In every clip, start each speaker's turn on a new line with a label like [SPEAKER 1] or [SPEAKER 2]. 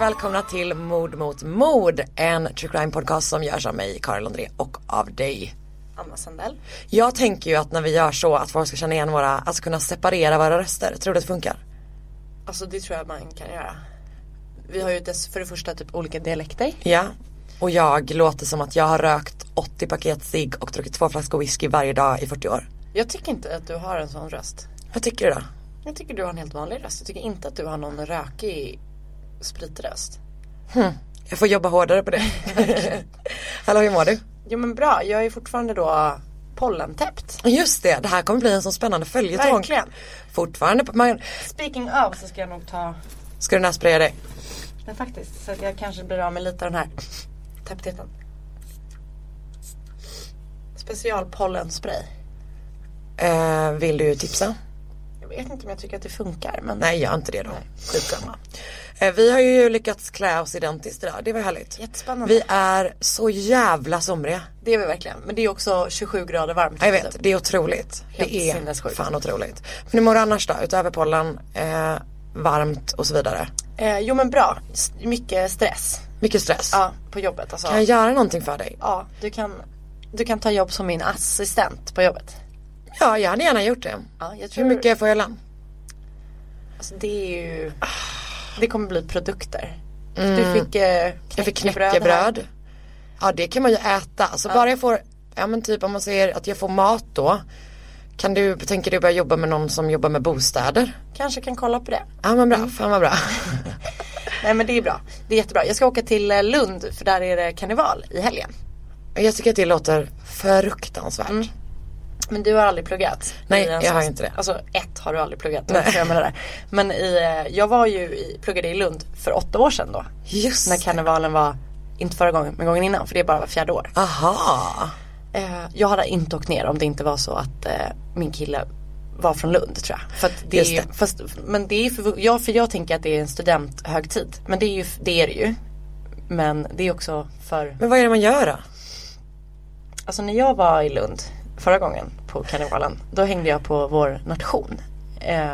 [SPEAKER 1] och välkomna till Mord mot mord. En true crime podcast som görs av mig, Karin Lundré och av dig.
[SPEAKER 2] Anna Sandell.
[SPEAKER 1] Jag tänker ju att när vi gör så att folk ska känna igen våra, alltså kunna separera våra röster. Tror du att det funkar?
[SPEAKER 2] Alltså det tror jag man kan göra. Vi har ju dess, för det första typ olika dialekter.
[SPEAKER 1] Ja. Och jag låter som att jag har rökt 80 paket cigg och druckit två flaskor whisky varje dag i 40 år.
[SPEAKER 2] Jag tycker inte att du har en sån röst.
[SPEAKER 1] Vad tycker du då?
[SPEAKER 2] Jag tycker du har en helt vanlig röst. Jag tycker inte att du har någon rökig spritröst.
[SPEAKER 1] Jag får jobba hårdare på det. Hallå hur mår du?
[SPEAKER 2] Jo men bra, jag är fortfarande då pollentäppt.
[SPEAKER 1] Just det, det här kommer bli en sån spännande följetong.
[SPEAKER 2] Verkligen.
[SPEAKER 1] Fortfarande, på- man,
[SPEAKER 2] Speaking of så ska jag nog ta
[SPEAKER 1] ska du nässpraya dig?
[SPEAKER 2] den faktiskt. Så att jag kanske blir av med lite av den här täpptheten. Specialpollenspray.
[SPEAKER 1] Eh, vill du tipsa?
[SPEAKER 2] Jag vet inte om jag tycker att det funkar men
[SPEAKER 1] Nej gör inte det då. Skitsamma. Eh, vi har ju lyckats klä oss identiskt idag, det var härligt.
[SPEAKER 2] Jättespännande.
[SPEAKER 1] Vi är så jävla somriga.
[SPEAKER 2] det är vi verkligen. Men det är också 27 grader varmt.
[SPEAKER 1] Ja, Jag vet, det är otroligt.
[SPEAKER 2] Helt
[SPEAKER 1] det är fan otroligt. Men hur mår du annars då? Utöver pollen, eh, varmt och så vidare.
[SPEAKER 2] Eh, jo men bra. S- mycket stress.
[SPEAKER 1] Mycket stress.
[SPEAKER 2] Ja, på jobbet alltså.
[SPEAKER 1] Kan jag göra någonting för dig?
[SPEAKER 2] Ja, du kan, du kan ta jobb som min assistent på jobbet.
[SPEAKER 1] Ja, jag hade gärna gjort det.
[SPEAKER 2] Ja, jag tror
[SPEAKER 1] Hur mycket får jag lön?
[SPEAKER 2] Alltså det är ju, det kommer bli produkter. Du fick eh,
[SPEAKER 1] Mm. Jag fick
[SPEAKER 2] knäckebröd här.
[SPEAKER 1] Ja det kan man ju äta. Så bara jag får, ja men typ om man säger att jag får mat då. Kan du, tänker du börja jobba med någon som jobbar med bostäder?
[SPEAKER 2] Kanske kan kolla på det.
[SPEAKER 1] Ja men bra,
[SPEAKER 2] Mm.
[SPEAKER 1] fan vad bra.
[SPEAKER 2] Nej men det är bra. Det är jättebra. Jag ska åka till eh, Lund för där är det karneval i helgen.
[SPEAKER 1] Jag tycker att det låter fruktansvärt.
[SPEAKER 2] Men du har aldrig pluggat?
[SPEAKER 1] Nej, jag
[SPEAKER 2] sån-
[SPEAKER 1] har inte det.
[SPEAKER 2] Alltså ett har du aldrig pluggat.
[SPEAKER 1] Nej.
[SPEAKER 2] Jag, med det där. Men i, eh, jag var ju i, pluggade i Lund för åtta år sedan då.
[SPEAKER 1] Just
[SPEAKER 2] När karnevalen var, inte förra gången, men gången innan. För det bara var fjärde år.
[SPEAKER 1] Aha.
[SPEAKER 2] Eh, jag hade inte åkt ner om det inte var så att eh, min kille var från Lund tror jag. För att det
[SPEAKER 1] Just
[SPEAKER 2] är
[SPEAKER 1] det.
[SPEAKER 2] Fast, men det är för, ja, för jag tänker att det är en studenthögtid. Men det är ju, det är det ju. Men det är också för,
[SPEAKER 1] Men vad är det man gör då?
[SPEAKER 2] alltså när jag var i Lund förra gången på karnevalen. Då hängde jag på vår nation. Eh,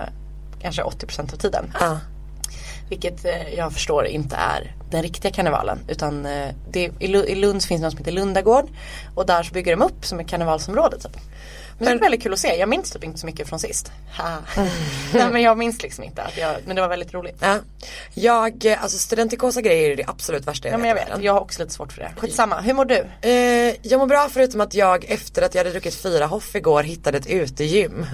[SPEAKER 2] kanske 80% av tiden.
[SPEAKER 1] Ja.
[SPEAKER 2] Vilket eh, jag förstår inte är den riktiga karnevalen. Utan eh, det, i, Lu- i Lund finns något som heter Lundagård. Och där så bygger de upp som ett karnevalsområde typ. Men det var väldigt kul att se. Jag minns typ inte så mycket från sist. Nej men jag minns liksom inte. Att jag, men det var väldigt roligt.
[SPEAKER 1] ja. Jag, alltså studentikosa grejer är det absolut värsta jag
[SPEAKER 2] Ja men jag vet. Jag har också lite svårt för det. Skitsamma. Hur mår du?
[SPEAKER 1] Eh, jag mår bra förutom att jag efter att jag hade druckit fyra hoff igår hittade ett utegym.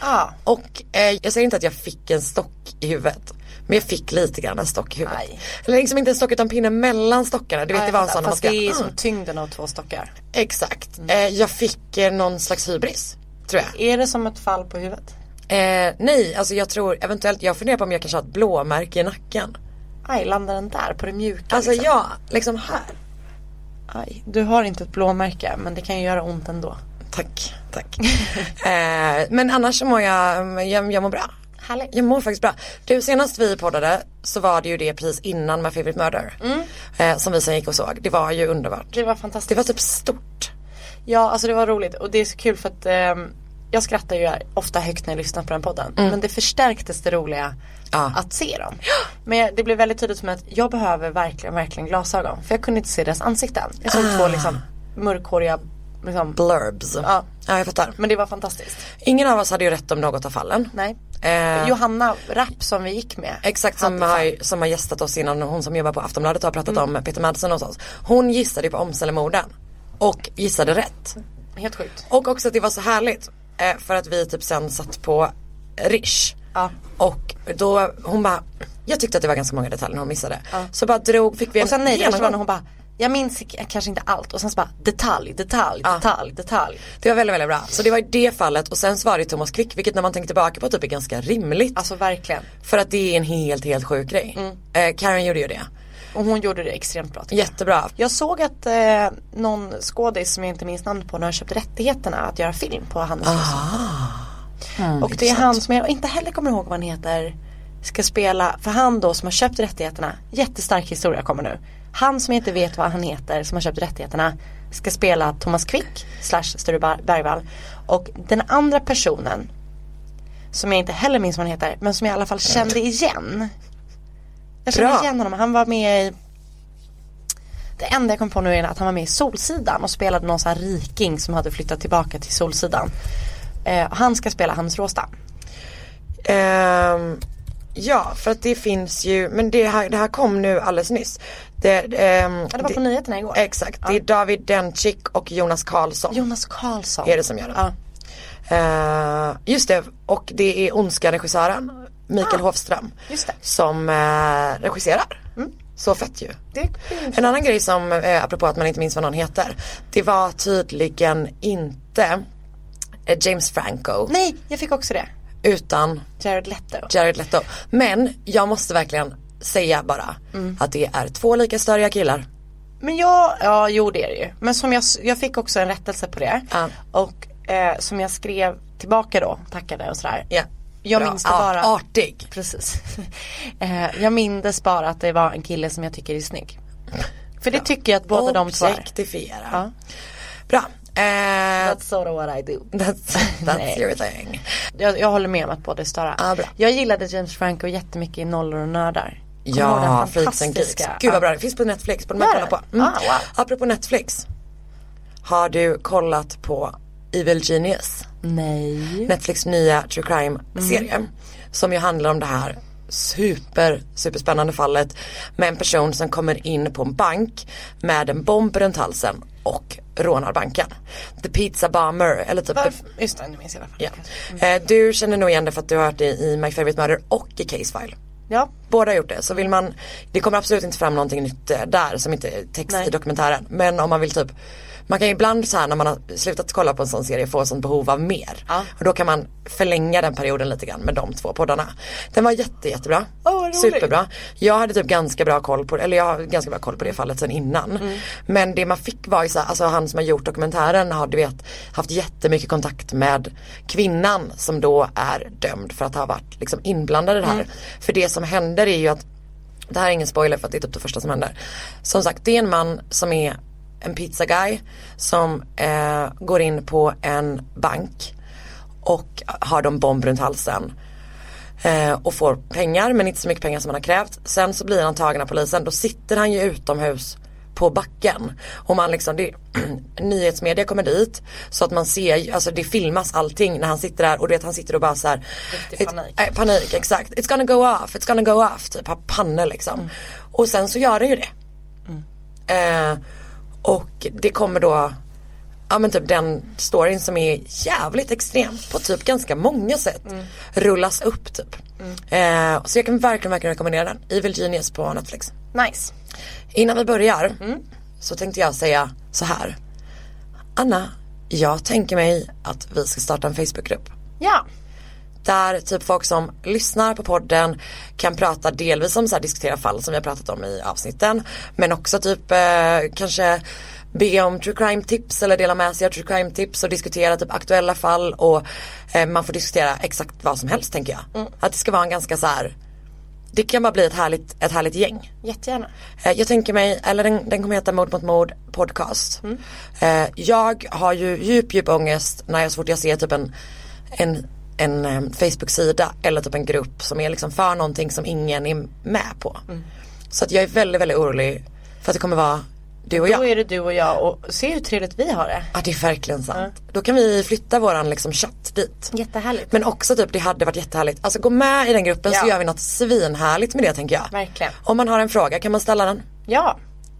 [SPEAKER 2] Ah.
[SPEAKER 1] Och eh, jag säger inte att jag fick en stock i huvudet. Men jag fick lite grann en stock i huvudet.
[SPEAKER 2] Aj.
[SPEAKER 1] Eller liksom inte en stock utan pinne mellan stockarna. Du vet det var en sån när man
[SPEAKER 2] Fast
[SPEAKER 1] ska...
[SPEAKER 2] det är som tyngden av två stockar.
[SPEAKER 1] Exakt. Eh, jag fick eh, någon slags hybris. Tror jag.
[SPEAKER 2] Är det som ett fall på huvudet?
[SPEAKER 1] Eh, nej, alltså jag tror eventuellt, jag funderar på om jag kanske har ett blåmärke i nacken.
[SPEAKER 2] Aj, landar den där på det mjuka?
[SPEAKER 1] Alltså
[SPEAKER 2] liksom?
[SPEAKER 1] ja, liksom här.
[SPEAKER 2] Aj, du har inte ett blåmärke men det kan ju göra ont ändå.
[SPEAKER 1] Tack, tack. eh, men annars så mår jag, jag, jag mår bra.
[SPEAKER 2] Härligt.
[SPEAKER 1] Jag mår faktiskt bra. Du senast vi poddade så var det ju det precis innan My Favorite Murder. Eh, som vi sen gick och såg. Det var ju underbart.
[SPEAKER 2] Det var fantastiskt.
[SPEAKER 1] Det var typ stort.
[SPEAKER 2] Ja, alltså det var roligt och det är så kul för att ehm, jag skrattar ju ofta högt när jag lyssnar på den podden. Men det förstärktes det roliga
[SPEAKER 1] Ja.
[SPEAKER 2] att se dem. Men det blev väldigt tydligt för mig att jag behöver verkligen, verkligen glasögon. För jag kunde inte se deras ansikten. Jag såg två liksom mörkhåriga, liksom.
[SPEAKER 1] Blurbs.
[SPEAKER 2] Ja.
[SPEAKER 1] ja, jag fattar.
[SPEAKER 2] Men det var fantastiskt.
[SPEAKER 1] Ingen av oss hade ju rätt om något av fallen.
[SPEAKER 2] Nej.
[SPEAKER 1] Eh,
[SPEAKER 2] Johanna Rapp som vi gick med.
[SPEAKER 1] Exakt som har, som har gästat oss innan, hon som jobbar på Aftonbladet har pratat om Peter Madsen hos oss. Hon gissade ju på Omsellemorden. Och gissade rätt.
[SPEAKER 2] Helt sjukt.
[SPEAKER 1] Och också att det var så härligt. Eh, för att vi typ sen satt på Rish.
[SPEAKER 2] Ja.
[SPEAKER 1] Och då, hon bara, jag tyckte att det var ganska många detaljer hon missade. Så bara drog, fick vi en
[SPEAKER 2] Och sen nej, det var när hon bara jag minns kanske inte allt och sen så bara detalj, detalj, detalj, detalh.
[SPEAKER 1] Det var väldigt, väldigt bra. Så det var i det fallet och sen så var det Thomas Quick vilket när man tänker tillbaka på typ är ganska rimligt.
[SPEAKER 2] Alltså verkligen.
[SPEAKER 1] För att det är en helt, helt sjuk grej.
[SPEAKER 2] Mm.
[SPEAKER 1] Eh, Karen gjorde ju det.
[SPEAKER 2] Och hon gjorde det extremt bra jag.
[SPEAKER 1] Jättebra.
[SPEAKER 2] Jag såg att eh, någon skådis som jag inte minns namnet på nu har köpt rättigheterna att göra film på Handelshuset. och det är han som jag inte heller kommer ihåg vad han heter. Ska spela, för han då som har köpt rättigheterna, jättestark historia kommer nu. Han som inte vet vad han heter som har köpt rättigheterna ska spela Thomas Quick slash Sture Ber- Bergvall. Och den andra personen som jag inte heller minns vad han heter men som jag i alla fall kände igen. Jag känner
[SPEAKER 1] Bra.
[SPEAKER 2] igen honom. Han var med i Det enda jag kom på nu är att han var med i Solsidan och spelade någon sån här riking som hade flyttat tillbaka till Solsidan. Eh, han ska spela Hans Råstam.
[SPEAKER 1] Ehm, ja, för att det finns ju, men det här, det här kom nu alldeles nyss. Det, ehm,
[SPEAKER 2] Ja, det var på nyheterna igår.
[SPEAKER 1] Exakt, det är David Dencik och Jonas Karlsson.
[SPEAKER 2] Jonas Karlsson.
[SPEAKER 1] Är det som gör det?
[SPEAKER 2] Ja.
[SPEAKER 1] Eh, just det, och det är Ondska-regissören Mikael Hofström
[SPEAKER 2] just det.
[SPEAKER 1] som eh, regisserar. Så fett ju. En annan grej som, eh, apropå att man inte minns vad någon heter. Det var tydligen inte James Franco
[SPEAKER 2] nej, jag fick också det.
[SPEAKER 1] utan
[SPEAKER 2] Jared Leto.
[SPEAKER 1] Jared Leto. Men jag måste verkligen säga bara att det är två lika störiga killar.
[SPEAKER 2] Men jag, ja jo det är det ju. Men som jag, jag fick också en rättelse på det.
[SPEAKER 1] Ja.
[SPEAKER 2] Och eh, som jag skrev tillbaka då, tackade och sådär.
[SPEAKER 1] Ja.
[SPEAKER 2] Jag
[SPEAKER 1] Bra.
[SPEAKER 2] minns det bara.
[SPEAKER 1] Artig.
[SPEAKER 2] Precis. eh, jag mindes bara att det var en kille som jag tycker är snygg. För det tycker jag att båda de två är.
[SPEAKER 1] Objektifiera. Bra. Eh,
[SPEAKER 2] That's sort of what I do.
[SPEAKER 1] that's that's your thing.
[SPEAKER 2] Jag, jag håller med om att båda är störa.
[SPEAKER 1] Bra.
[SPEAKER 2] Jag gillade James Franco jättemycket i Nollor och nördar.
[SPEAKER 1] Ja, Freaks and Geeks. Gud vad bra, det finns på Netflix, borde man kolla på. Mm.
[SPEAKER 2] Ah, wow.
[SPEAKER 1] Apropå Netflix. Har du kollat på Evil Genius?
[SPEAKER 2] Nej.
[SPEAKER 1] Netflix nya true crime serie.
[SPEAKER 2] Mm.
[SPEAKER 1] Som ju handlar om det här super, superspännande fallet med en person som kommer in på en bank med en bomb runt halsen och rånar banken. The Pizza Bomber eller typ
[SPEAKER 2] Varför? Just det, nu minns jag varför.
[SPEAKER 1] Ja. Eh, du känner nog igen det för att du har hört det i My Favorite Murder och i Case File.
[SPEAKER 2] Ja.
[SPEAKER 1] Båda har gjort det. Så vill man, det kommer absolut inte fram någonting nytt eh, där som inte är text
[SPEAKER 2] Nej.
[SPEAKER 1] i dokumentären. Men om man vill typ man kan ju ibland så här när man har slutat kolla på en sån serie få sånt behov av mer.
[SPEAKER 2] Ja.
[SPEAKER 1] Och då kan man förlänga den perioden lite grann med de två poddarna. Den var jätte, jättebra.
[SPEAKER 2] Roligt.
[SPEAKER 1] Superbra. Jag hade typ ganska bra koll på eller jag har ganska bra koll på det fallet sen innan.
[SPEAKER 2] Mm.
[SPEAKER 1] Men det man fick var ju så här, alltså han som har gjort dokumentären har du vet haft jättemycket kontakt med kvinnan som då är dömd för att ha varit liksom inblandad i det här.
[SPEAKER 2] Mm.
[SPEAKER 1] För det som händer är ju att det här är ingen spoiler för att det är typ det första som händer. Som sagt, det är en man som är en pizza guy som eh, går in på en bank och har de bomb runt halsen. Eh, och får pengar men inte så mycket pengar som han har krävt. Sen så blir han tagen av polisen. Då sitter han ju utomhus på backen. Och man liksom, det, nyhetsmedia kommer dit. Så att man ser, alltså det filmas allting när han sitter där och du vet han sitter och bara så här.
[SPEAKER 2] Riktig
[SPEAKER 1] "It-
[SPEAKER 2] panik."
[SPEAKER 1] eh, panik, exakt. It's gonna go off, it's gonna go off. Typ har pannor liksom. Och sen så gör det ju det. Eh, och det kommer då Ja men typ den storyn som är jävligt extrem på typ ganska många sätt rullas upp typ. Eh, så jag kan verkligen, verkligen rekommendera den. Evil Genius på Netflix.
[SPEAKER 2] Nice.
[SPEAKER 1] Innan vi börjar så tänkte jag säga så här. Anna, jag tänker mig att vi ska starta en Facebookgrupp.
[SPEAKER 2] Ja.
[SPEAKER 1] Där typ folk som lyssnar på podden kan prata delvis om så här diskutera fall som vi har pratat om i avsnitten. Men också typ eh, kanske be om true crime tips eller dela med sig av true crime tips och diskutera typ aktuella fall och eh, man får diskutera exakt vad som helst tänker jag. Att det ska vara en ganska så här det kan bara bli ett härligt, ett härligt gäng.
[SPEAKER 2] Jättegärna.
[SPEAKER 1] Eh, Jag tänker mig, eller den, den kommer heta Mord mot mord podcast. Eh, jag har ju djup, djup ångest när jag så fort jag ser typ en, en, en eh, Facebook-sida eller typ en grupp som är liksom för någonting som ingen är med på. Så att jag är väldigt, väldigt orolig för att det kommer vara du och jag.
[SPEAKER 2] Då är det du och jag och se hur trevligt vi har det.
[SPEAKER 1] Ja det är verkligen sant. Då kan vi flytta våran liksom chatt dit.
[SPEAKER 2] Jättehärligt.
[SPEAKER 1] Men också typ det hade varit jättehärligt. Alltså gå med i den gruppen så
[SPEAKER 2] Ja.
[SPEAKER 1] gör vi något svinhärligt med det tänker jag.
[SPEAKER 2] Verkligen.
[SPEAKER 1] Om man har en fråga kan man ställa den.
[SPEAKER 2] Ja.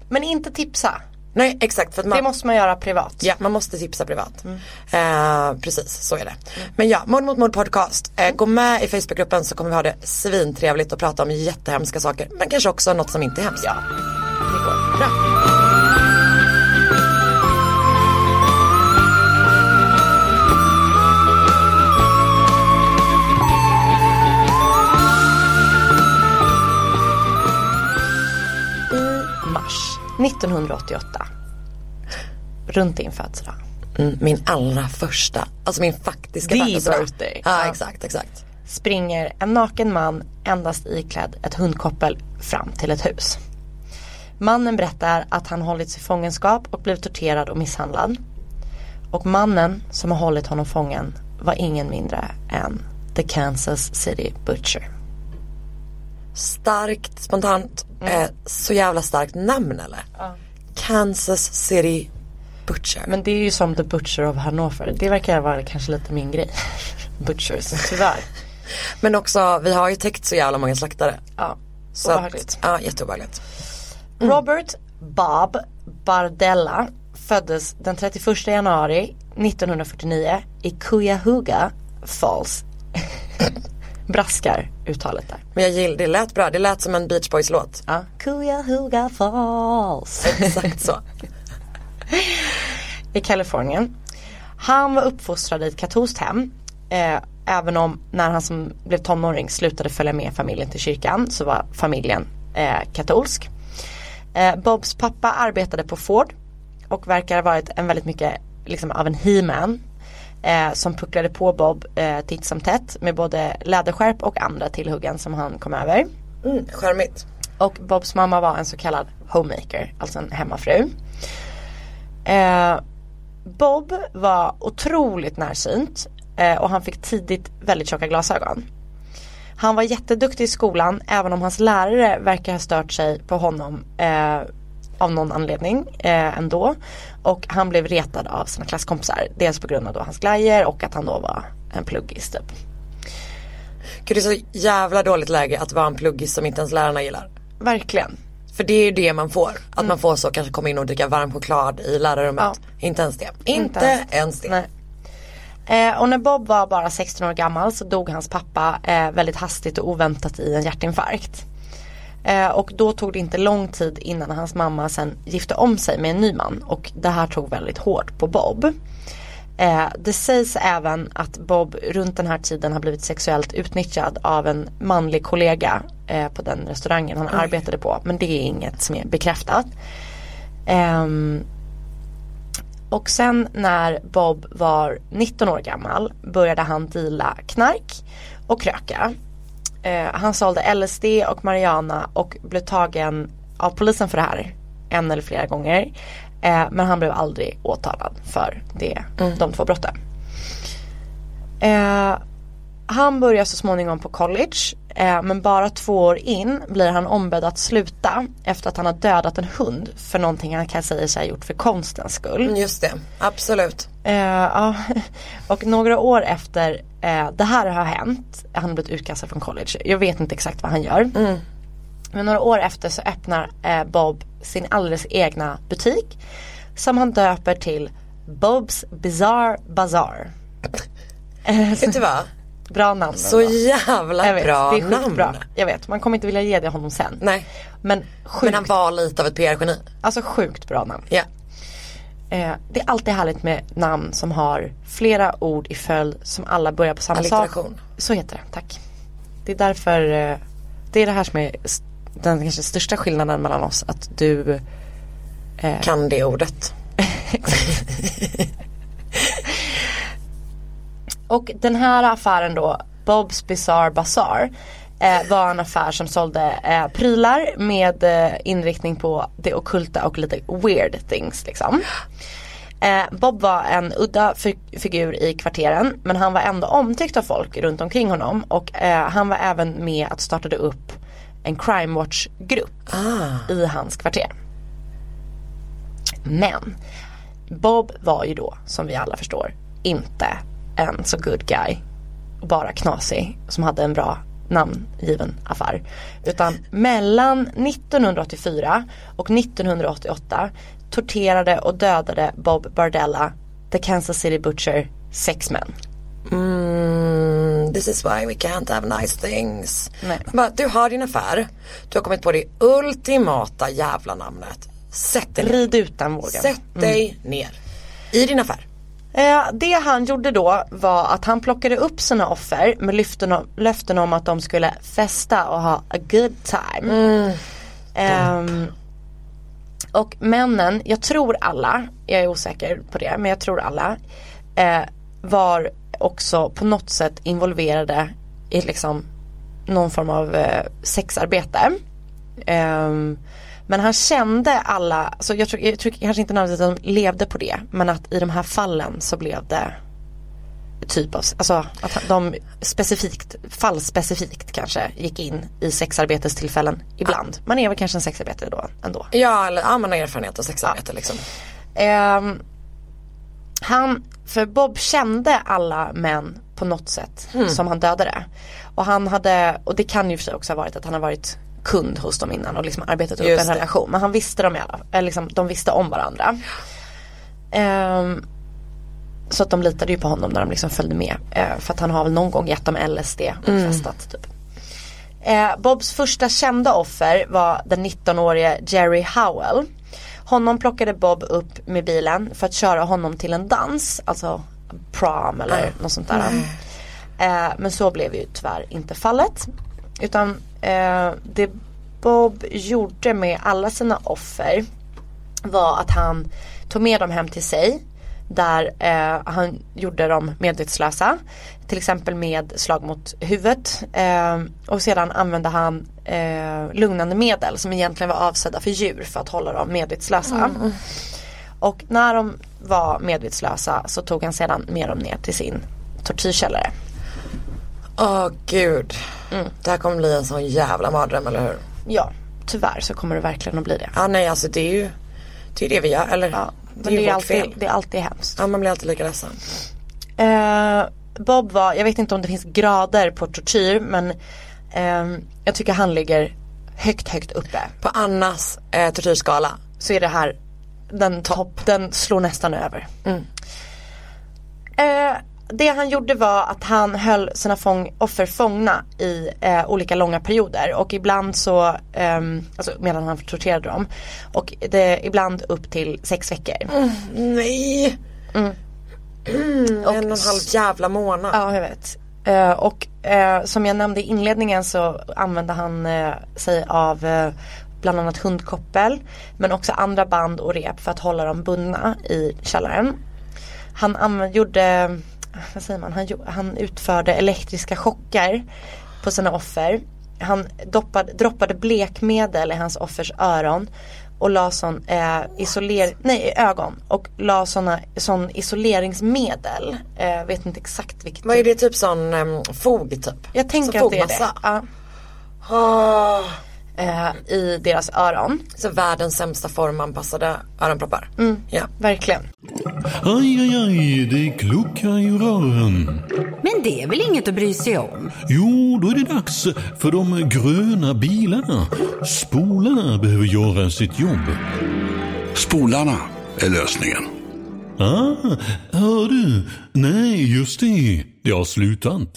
[SPEAKER 2] Men inte tipsa.
[SPEAKER 1] Nej exakt för man
[SPEAKER 2] Det måste man göra privat.
[SPEAKER 1] Ja, man måste tipsa privat. Eh, precis, så är det. Men ja, Mord mot mord podcast. Eh, gå med i Facebookgruppen så kommer vi ha det svintrevligt och prata om jättehemska saker. Men kanske också något som inte är hemskt.
[SPEAKER 2] Ja. Det går.
[SPEAKER 1] Bra.
[SPEAKER 2] 1988. Runt din födelsedag.
[SPEAKER 1] Mm, min allra första, alltså min faktiska
[SPEAKER 2] The
[SPEAKER 1] födelsedag.
[SPEAKER 2] birthday.
[SPEAKER 1] Ja,
[SPEAKER 2] Ja.
[SPEAKER 1] exakt, exakt.
[SPEAKER 2] springer en naken man endast iklädd ett hundkoppel fram till ett hus. Mannen berättar att han hållits i fångenskap och blivit torterad och misshandlad. Och mannen som har hållit honom fången var ingen mindre än The Kansas City Butcher.
[SPEAKER 1] Starkt, spontant, eh, så jävla starkt namn eller? Kansas City Butcher.
[SPEAKER 2] Men det är ju som The Butcher of Hannover. Det verkar vara kanske lite min grej. Butchers, tyvärr.
[SPEAKER 1] Men också, vi har ju täckt så jävla många slaktare.
[SPEAKER 2] Ja,
[SPEAKER 1] Så att,
[SPEAKER 2] obehagligt.
[SPEAKER 1] ja, jätteobehagligt.
[SPEAKER 2] Robert Bob Bardella föddes den 31 januari 1949 i Cuyahoga Falls. Braskar uttalet där.
[SPEAKER 1] Men jag gillar, det lät bra, det lät som en Beach Boys låt.
[SPEAKER 2] Ja. Cuyahoga Falls.
[SPEAKER 1] Exakt så.
[SPEAKER 2] i Kalifornien. Han var uppfostrad i ett katolskt hem. Eh, även om när han som blev tonåring slutade följa med familjen till kyrkan så var familjen eh, katolsk. Eh, Bobs pappa arbetade på Ford och verkar ha varit en väldigt mycket liksom, av en he-man. Eh, som pucklade på Bob eh, titt som tätt med både läderskärp och andra tillhuggen som han kom över.
[SPEAKER 1] Mm, charmigt.
[SPEAKER 2] Och Bobs mamma var en så kallad homemaker, alltså en hemmafru. Eh, Bob var otroligt närsynt eh, och han fick tidigt väldigt tjocka glasögon. Han var jätteduktig i skolan även om hans lärare verkar ha stört sig på honom eh, av någon anledning eh, ändå. Och han blev retad av sina klasskompisar. Dels på grund av då hans glajjor och att han då var en pluggis typ.
[SPEAKER 1] Gud det är så jävla dåligt läge att vara en pluggis som inte ens lärarna gillar.
[SPEAKER 2] Verkligen.
[SPEAKER 1] För det är ju det man får. Att man får så kanske komma in och dricka varm choklad i lärarrummet. Inte ens det. Inte, ens det.
[SPEAKER 2] Nej. Eh, och när Bob var bara 16 år gammal så dog hans pappa eh, väldigt hastigt och oväntat i en hjärtinfarkt. Eh, och då tog det inte lång tid innan hans mamma sen gifte om sig med en ny man och det här tog väldigt hårt på Bob. Eh, det sägs även att Bob runt den här tiden har blivit sexuellt utnyttjad av en manlig kollega eh, på den restaurangen han arbetade på. Men det är inget som är bekräftat. Ehm, och sen när Bob var 19 år gammal började han deala knark och kröka. Eh, han sålde LSD och Mariana och blev tagen av polisen för det här en eller flera gånger. Eh, men han blev aldrig åtalad för det, de två brotten. Eh, han börjar så småningom på college men bara två år in blir han ombedd att sluta efter att han har dödat en hund för någonting han kan säga sig ha gjort för konstens skull.
[SPEAKER 1] Mm, Just det, absolut.
[SPEAKER 2] Eh, ja. Och några år efter eh, det här har hänt, han har blivit utkastad från college, jag vet inte exakt vad han gör. Men några år efter så öppnar eh, Bob sin alldeles egna butik som han döper till Bob's Bizarre Bazaar. Eh,
[SPEAKER 1] Vet du vad?
[SPEAKER 2] Bra namn.
[SPEAKER 1] Så
[SPEAKER 2] ändå.
[SPEAKER 1] jävla
[SPEAKER 2] jag vet,
[SPEAKER 1] bra
[SPEAKER 2] det är
[SPEAKER 1] namn.
[SPEAKER 2] skitbra. Jag vet, man kommer inte vilja ge det honom sen.
[SPEAKER 1] Nej.
[SPEAKER 2] Men sjukt,
[SPEAKER 1] Men han var lite av ett PR-geni.
[SPEAKER 2] alltså sjukt bra namn.
[SPEAKER 1] Ja.
[SPEAKER 2] Eh, det är alltid härligt med namn som har flera ord i följd som alla börjar på samma sak. Så heter det, tack. Det är därför, eh, det är det här som är den kanske största skillnaden mellan oss. Att du
[SPEAKER 1] Kan det ordet.
[SPEAKER 2] Och den här affären då, Bob's Bizarre Bazaar, eh, var en affär som sålde eh, prylar med eh, inriktning på det ockulta och lite weird things liksom. Eh, Bob var en udda fi- figur i kvarteren men han var ändå omtyckt av folk runt omkring honom och eh, han var även med att startade upp en crime watch grupp i hans kvarter. Men Bob var ju då, som vi alla förstår, inte en så good guy. Bara knasig, som hade en bra namngiven affär. Utan mellan 1984 och 1988 torterade och dödade Bob Bardella, the Kansas City Butcher, sex män.
[SPEAKER 1] Mm, this is why we can't have nice things.
[SPEAKER 2] Nej.
[SPEAKER 1] Bara, du har din affär. Du har kommit på det ultimata jävla namnet. Sätt dig ner.
[SPEAKER 2] Rid ut den vågen.
[SPEAKER 1] Sätt dig ner. I din affär.
[SPEAKER 2] Eh, det han gjorde då var att han plockade upp sina offer med löften om, löften om att de skulle festa och ha a good time. Ehm, och männen, jag tror alla, jag är osäker på det, men jag tror alla eh, var också på något sätt involverade i liksom någon form av eh, sexarbete. Ehm, men han kände alla, så jag tror, jag tror kanske inte nödvändigtvis att de levde på det men att i de här fallen så blev det typ av, alltså att de specifikt, fallspecifikt kanske gick in i sexarbetestillfällen ibland. Man är väl kanske en sexarbetare då ändå.
[SPEAKER 1] Ja, eller ja, man har erfarenhet av sexarbete liksom.
[SPEAKER 2] Ehm, han, för Bob kände alla män på något sätt som han dödade. Och han hade, och det kan ju för sig också ha varit att han har varit kund hos dem innan och liksom arbetat upp
[SPEAKER 1] Just
[SPEAKER 2] en
[SPEAKER 1] det.
[SPEAKER 2] relation. Men han visste dem i alla liksom, de visste om varandra. Ehm, så att de litade ju på honom när de liksom följde med. Eh, för att han har väl någon gång gett dem LSD och festat typ. Eh, Bobs första kända offer var den 19-årige Jerry Howell. Honom plockade Bob upp med bilen för att köra honom till en dans, alltså prom eller något sånt där. Eh, men så blev ju tyvärr inte fallet. Utan eh, det Bob gjorde med alla sina offer var att han tog med dem hem till sig. Där eh, han gjorde dem medvetslösa. Till exempel med slag mot huvudet. Eh, och sedan använde han eh, lugnande medel som egentligen var avsedda för djur för att hålla dem medvetslösa. Och när de var medvetslösa så tog han sedan med dem ner till sin tortyrkällare.
[SPEAKER 1] Åh gud. Det här kommer bli en sån jävla mardröm, eller hur?
[SPEAKER 2] Ja, tyvärr så kommer det verkligen att bli det.
[SPEAKER 1] Ja nej alltså det är ju Det är det vi gör, eller?
[SPEAKER 2] Ja,
[SPEAKER 1] det är
[SPEAKER 2] det är, alltid,
[SPEAKER 1] fel.
[SPEAKER 2] det är alltid hemskt.
[SPEAKER 1] Ja man blir alltid lika ledsen.
[SPEAKER 2] Eh, Bob var, jag vet inte om det finns grader på tortyr men ehm, jag tycker han ligger högt högt uppe.
[SPEAKER 1] På Annas eh, tortyrskala.
[SPEAKER 2] Så är det här den topp, den slår nästan över. Eh, det han gjorde var att han höll sina fång, offer fångna i eh, olika långa perioder och ibland så, ehm, alltså medan han torterade dem. Och det, ibland upp till sex veckor.
[SPEAKER 1] Nej!
[SPEAKER 2] Mm.
[SPEAKER 1] en och en halv jävla månad.
[SPEAKER 2] Ja, jag vet. Eh, och eh, som jag nämnde i inledningen så använde han eh, sig av eh, bland annat hundkoppel men också andra band och rep för att hålla dem bundna i källaren. Han använde, gjorde, vad säger man, han, han utförde elektriska chocker på sina offer. Han doppade, droppade blekmedel i hans offers öron och la sån eh, isoler, nej ögon och la såna, sån isoleringsmedel. Eh, vet inte exakt vilket.
[SPEAKER 1] Vad är det typ sån um, fog typ?
[SPEAKER 2] Jag tänker
[SPEAKER 1] Som
[SPEAKER 2] att det är det. Ja,
[SPEAKER 1] Ah,
[SPEAKER 2] eh, I deras öron.
[SPEAKER 1] så världens sämsta formanpassade öronproppar.
[SPEAKER 2] Mm.
[SPEAKER 1] Ja.
[SPEAKER 2] Verkligen.
[SPEAKER 3] Aj, aj, aj, det kluckar i rören.
[SPEAKER 4] Men det är väl inget att bry sig om?
[SPEAKER 3] Jo, då är det dags för de gröna bilarna. Spolarna behöver göra sitt jobb.
[SPEAKER 5] Spolarna är lösningen.
[SPEAKER 3] Ah, hör du? Nej, just det. Det har slutat.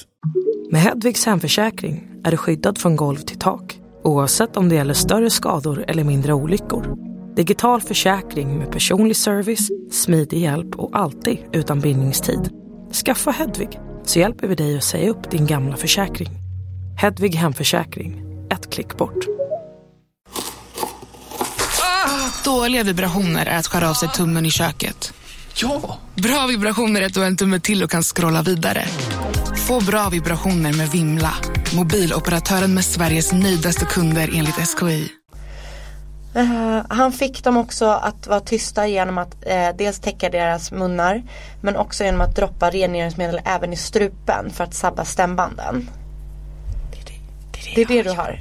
[SPEAKER 6] Med Hedvigs hemförsäkring är du skyddad från golv till tak oavsett om det gäller större skador eller mindre olyckor. Digital försäkring med personlig service, smidig hjälp och alltid utan bindningstid. Skaffa Hedvig så hjälper vi dig att säga upp din gamla försäkring. Hedvig hemförsäkring, ett klick bort.
[SPEAKER 7] Dåliga vibrationer är att skära av sig tummen i köket.
[SPEAKER 5] Ja!
[SPEAKER 7] Bra vibrationer är att du har en tumme till och kan scrolla vidare. Få bra vibrationer med Vimla. Mobiloperatören med Sveriges nöjdaste kunder enligt SKI.
[SPEAKER 2] Eh, han fick dem också att vara tysta genom att eh, dels täcka deras munnar men också genom att droppa rengöringsmedel även i strupen för att sabba stämbanden. Det är det du har.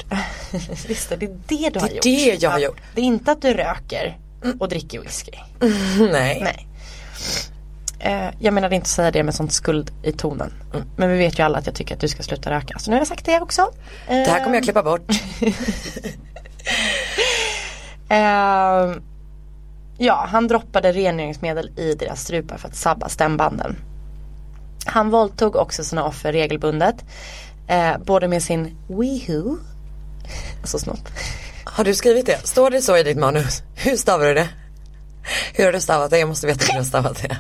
[SPEAKER 2] Visst det, det är det du har
[SPEAKER 1] är
[SPEAKER 2] gjort.
[SPEAKER 1] det jag har gjort.
[SPEAKER 2] Det är inte att du röker och dricker whisky.
[SPEAKER 1] Nej.
[SPEAKER 2] Nej. Eh, jag menade inte säga det med sånt skuld i tonen. Men vi vet ju alla att jag tycker att du ska sluta röka. Så nu har jag sagt det också. Eh,
[SPEAKER 1] Det här kommer jag klippa bort.
[SPEAKER 2] Eh, ja, han droppade rengöringsmedel i deras strupar för att sabba stämbanden. Han våldtog också sina offer regelbundet. Eh, både med sin weehoo, alltså snopp.
[SPEAKER 1] Har du skrivit det? Står det så i ditt manus? Hur stavar du det? Hur har du stavat det? Jag måste veta hur du har stavat det.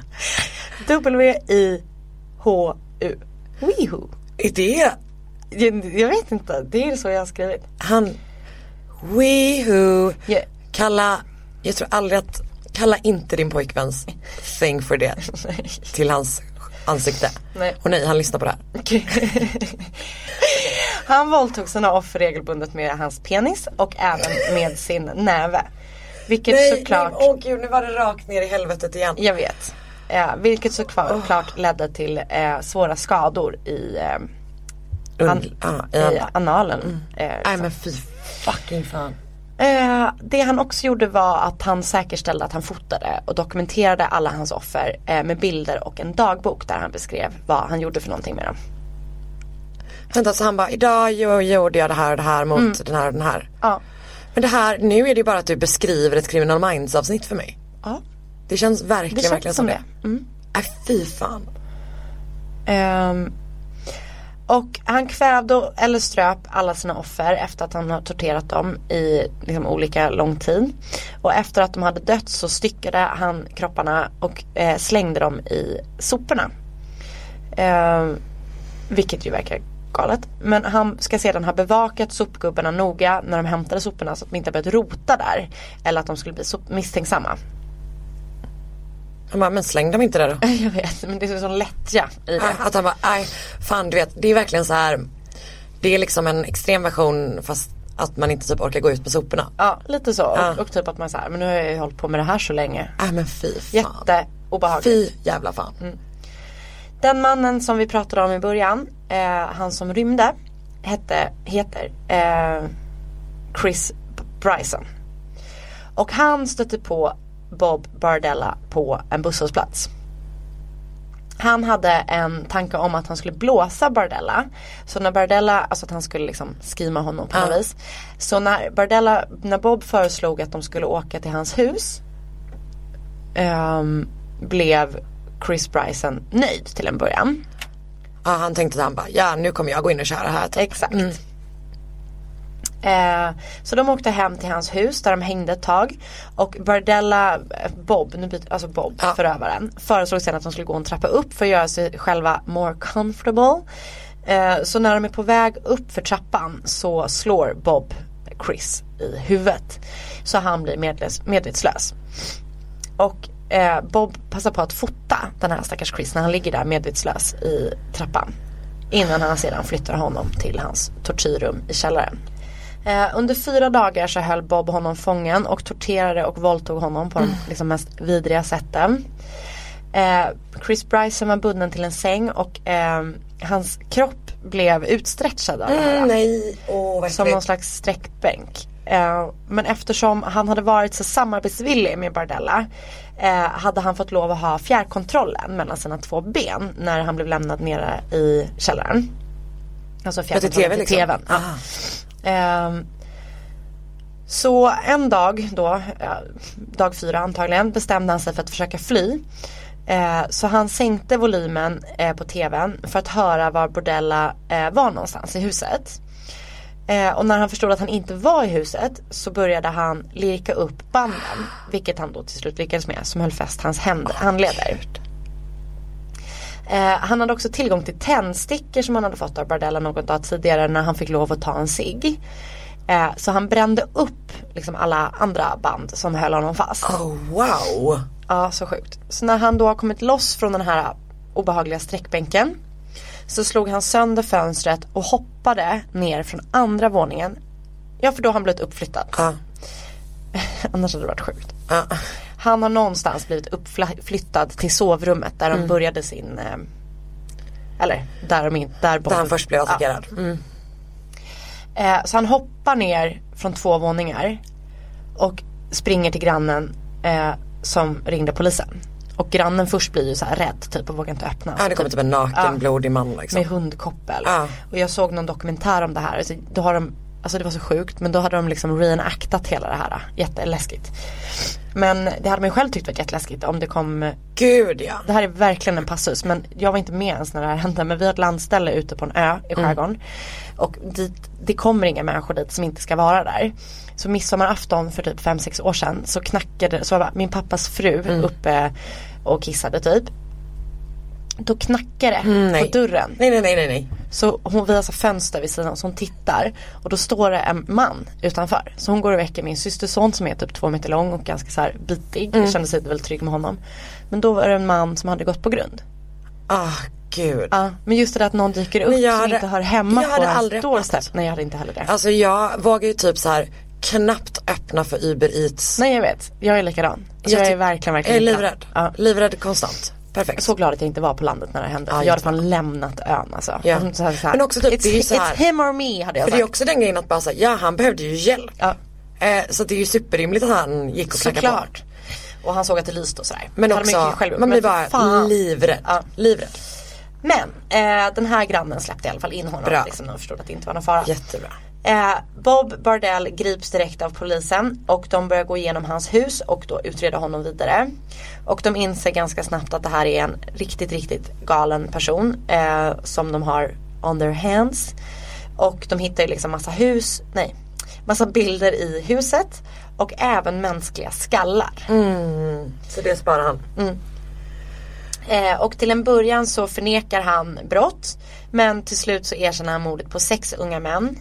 [SPEAKER 2] W-I-H-U. Weehoo.
[SPEAKER 1] Är det
[SPEAKER 2] Jag, jag vet inte, det är så jag har skrivit.
[SPEAKER 1] han Weehoo
[SPEAKER 2] Ja.
[SPEAKER 1] Kalla Jag tror aldrig att Kalla inte din pojkväns thing för det Till hans ansikte
[SPEAKER 2] Nej.
[SPEAKER 1] Och nej, han lyssnar på det här
[SPEAKER 2] Han våldtog sina offer regelbundet med hans penis och även med sin näve. Vilket
[SPEAKER 1] Nej,
[SPEAKER 2] såklart,
[SPEAKER 1] nej, åh gud nu var det rakt ner i helvetet igen
[SPEAKER 2] jag vet. Eh, vilket såklart ledde till eh, svåra skador i, eh, an,
[SPEAKER 1] ja,
[SPEAKER 2] i analen. Eh,
[SPEAKER 1] Nej
[SPEAKER 2] liksom.
[SPEAKER 1] men fy fucking fan.
[SPEAKER 2] Eh, det han också gjorde var att han säkerställde att han fotade och dokumenterade alla hans offer eh, med bilder och en dagbok där han beskrev vad han gjorde för någonting med dem.
[SPEAKER 1] Vänta så han bara, idag jo- gjorde jag det här och det här mot den här och den här.
[SPEAKER 2] Ja.
[SPEAKER 1] Men det här, nu är det ju bara att du beskriver ett Criminal Minds avsnitt för mig.
[SPEAKER 2] Ja,
[SPEAKER 1] Det känns verkligen,
[SPEAKER 2] det känns
[SPEAKER 1] verkligen
[SPEAKER 2] som det.
[SPEAKER 1] det.
[SPEAKER 2] Mm.
[SPEAKER 1] Nej fy fan.
[SPEAKER 2] Ehm, och han kvävde eller ströp alla sina offer efter att han har torterat dem i liksom, olika lång tid. Och efter att de hade dött så styckade han kropparna och eh, slängde dem i soporna. Ehm, vilket ju verkar galet. Men han ska sedan ha bevakat sopgubbarna noga när de hämtade soporna så att de inte börjat rota där. Eller att de skulle bli misstänksamma.
[SPEAKER 1] Han bara, men släng dem inte där då.
[SPEAKER 2] Jag vet, men det är så lättja i det.
[SPEAKER 1] Att han bara, nej fan du vet det är verkligen så här. Det är liksom en extrem version fast att man inte typ orkar gå ut med soporna.
[SPEAKER 2] Ja, lite så.
[SPEAKER 1] Ja.
[SPEAKER 2] Och, och typ att man säger, men nu har jag ju hållit på med det här så länge.
[SPEAKER 1] Nej men fy fan.
[SPEAKER 2] Jätteobehagligt.
[SPEAKER 1] Fy jävla fan.
[SPEAKER 2] Den mannen som vi pratade om i början, eh, han som rymde, hette, heter eh, Chris Bryson. Och han stötte på Bob Bardella på en busshållplats. Han hade en tanke om att han skulle blåsa Bardella. Så när Bardella, alltså att han skulle liksom skima honom på något
[SPEAKER 1] Ja.
[SPEAKER 2] vis. Så när Bardella, när Bob föreslog att de skulle åka till hans hus. ehm, blev Chris Bryson nöjd till en början.
[SPEAKER 1] Ja han tänkte att han bara, ja nu kommer jag gå in och köra här. Typ.
[SPEAKER 2] Exakt. Eh, så de åkte hem till hans hus där de hängde ett tag. Och Bardella, eh, Bob, nu byter, alltså Bob,
[SPEAKER 1] Ja.
[SPEAKER 2] förövaren, föreslog sen att de skulle gå en trappa upp för att göra sig själva more comfortable. Eh, så när de är på väg upp för trappan så slår Bob Chris i huvudet. Så han blir medvetslös. Och eh, Bob passar på att fota den här stackars Chris när han ligger där medvetslös i trappan. Innan han sedan flyttar honom till hans tortyrrum i källaren. Eh, under fyra dagar så höll Bob honom fången och torterade och våldtog honom på de liksom, mest vidriga sätten. Eh, Chris Bryson var bunden till en säng och eh, hans kropp blev utstretchad av det här.
[SPEAKER 1] Mm, nej, vad
[SPEAKER 2] Som någon slags sträckbänk. Eh, men eftersom han hade varit så samarbetsvillig med Bardella eh, hade han fått lov att ha fjärrkontrollen mellan sina två ben när han blev lämnad nere i källaren. Alltså fjärrkontrollen
[SPEAKER 1] TV
[SPEAKER 2] till
[SPEAKER 1] liksom?
[SPEAKER 2] tvn. Ja. Ehm, så en dag då, dag fyra antagligen, bestämde han sig för att försöka fly. Eh, så han sänkte volymen eh, på tvn för att höra var Bordella eh, var någonstans i huset. Eh, och när han förstod att han inte var i huset så började han lirka upp banden. Vilket han då till slut lyckades med som höll fast hans händer, handleder. Eh, han hade också tillgång till tändstickor som han hade fått av Bardella någon dag tidigare när han fick lov att ta en cigg. Eh, så han brände upp liksom alla andra band som höll honom fast.
[SPEAKER 1] Oh wow.
[SPEAKER 2] Ja, så sjukt. Så när han då har kommit loss från den här obehagliga sträckbänken så slog han sönder fönstret och hoppade ner från andra våningen. Ja, för då har han blivit uppflyttad.
[SPEAKER 1] Ja.
[SPEAKER 2] Annars hade det varit sjukt.
[SPEAKER 1] Ja.
[SPEAKER 2] Han har någonstans blivit uppflyttad till sovrummet där de började sin eh, Eller där de in, där,
[SPEAKER 1] Där han först blev
[SPEAKER 2] Ja.
[SPEAKER 1] attackerad. Mm.
[SPEAKER 2] Eh, så han hoppar ner från två våningar och springer till grannen eh, som ringde polisen. Och grannen först blir ju så här rädd typ och vågar inte öppna.
[SPEAKER 1] Ja det kommer typ en naken
[SPEAKER 2] Ja.
[SPEAKER 1] blodig man liksom.
[SPEAKER 2] Med hundkoppel.
[SPEAKER 1] Ja.
[SPEAKER 2] Och jag såg någon dokumentär om det här. Alltså, då har de, alltså det var så sjukt men då hade de liksom reenactat hela det här. Jätteläskigt. Men det hade man ju själv tyckt var jätteläskigt om det kom
[SPEAKER 1] Gud ja.
[SPEAKER 2] det här är verkligen en passus men jag var inte med ens när det här hände men vi har ett landställe ute på en ö i skärgården. Och dit, det kommer inga människor dit som inte ska vara där. Så midsommarafton för typ 5-6 år sedan så knackade, så var min pappas fru uppe och kissade typ. Då knackade det
[SPEAKER 1] Mm,
[SPEAKER 2] på dörren.
[SPEAKER 1] Nej nej nej nej nej.
[SPEAKER 2] Så hon, vi har så fönster vid sidan så hon tittar och då står det en man utanför. Så hon går och väcker min systerson som är typ två meter lång och ganska så här bitig.
[SPEAKER 1] Mm.
[SPEAKER 2] Jag kände sig väldigt trygg med honom. Men då var det en man som hade gått på grund.
[SPEAKER 1] Ah gud.
[SPEAKER 2] Ja, men just det där att någon dyker upp
[SPEAKER 1] jag
[SPEAKER 2] som
[SPEAKER 1] hade-
[SPEAKER 2] inte hör hemma
[SPEAKER 1] jag
[SPEAKER 2] på
[SPEAKER 1] hade aldrig
[SPEAKER 2] doorstep. Nej jag hade inte heller det.
[SPEAKER 1] Alltså jag vågar ju typ så här knappt öppna för Uber Eats.
[SPEAKER 2] Nej jag vet, jag är likadan. Så jag,
[SPEAKER 1] ty-
[SPEAKER 2] är verkligen,
[SPEAKER 1] Jag är
[SPEAKER 2] verkligen
[SPEAKER 1] livrädd.
[SPEAKER 2] Ja.
[SPEAKER 1] Livrädd konstant. Perfekt.
[SPEAKER 2] Så glad att jag inte var på landet när det hände. För jag hade fan lämnat ön alltså.
[SPEAKER 1] Ja.
[SPEAKER 2] Och så här, så här,
[SPEAKER 1] Men också typ,
[SPEAKER 2] it's,
[SPEAKER 1] det är ju så här-
[SPEAKER 2] it's him or me hade jag
[SPEAKER 1] För
[SPEAKER 2] sagt.
[SPEAKER 1] det är också den grejen att bara säga, ja han behövde ju hjälp.
[SPEAKER 2] Ja.
[SPEAKER 1] Eh, så det är ju superrimligt att han gick och knackade på.
[SPEAKER 2] Såklart. Och han såg att det lyste och sådär.
[SPEAKER 1] Men också, man blir bara
[SPEAKER 2] för fan.
[SPEAKER 1] livrädd.
[SPEAKER 2] Ja.
[SPEAKER 1] Livrädd.
[SPEAKER 2] Men eh, den här grannen släppte i alla fall in honom.
[SPEAKER 1] Bra.
[SPEAKER 2] Liksom, och förstod att det inte var någon fara.
[SPEAKER 1] Jättebra.
[SPEAKER 2] Eh, Bob Bardell grips direkt av polisen och de börjar gå igenom hans hus och då utreda honom vidare. Och de inser ganska snabbt att det här är en riktigt, riktigt galen person eh, som de har on their hands. Och de hittar ju liksom massa hus, nej, massa bilder i huset och även mänskliga skallar.
[SPEAKER 1] Så det sparar han.
[SPEAKER 2] Eh, och till en början så förnekar han brott. Men till slut så erkänner han mordet på sex unga män.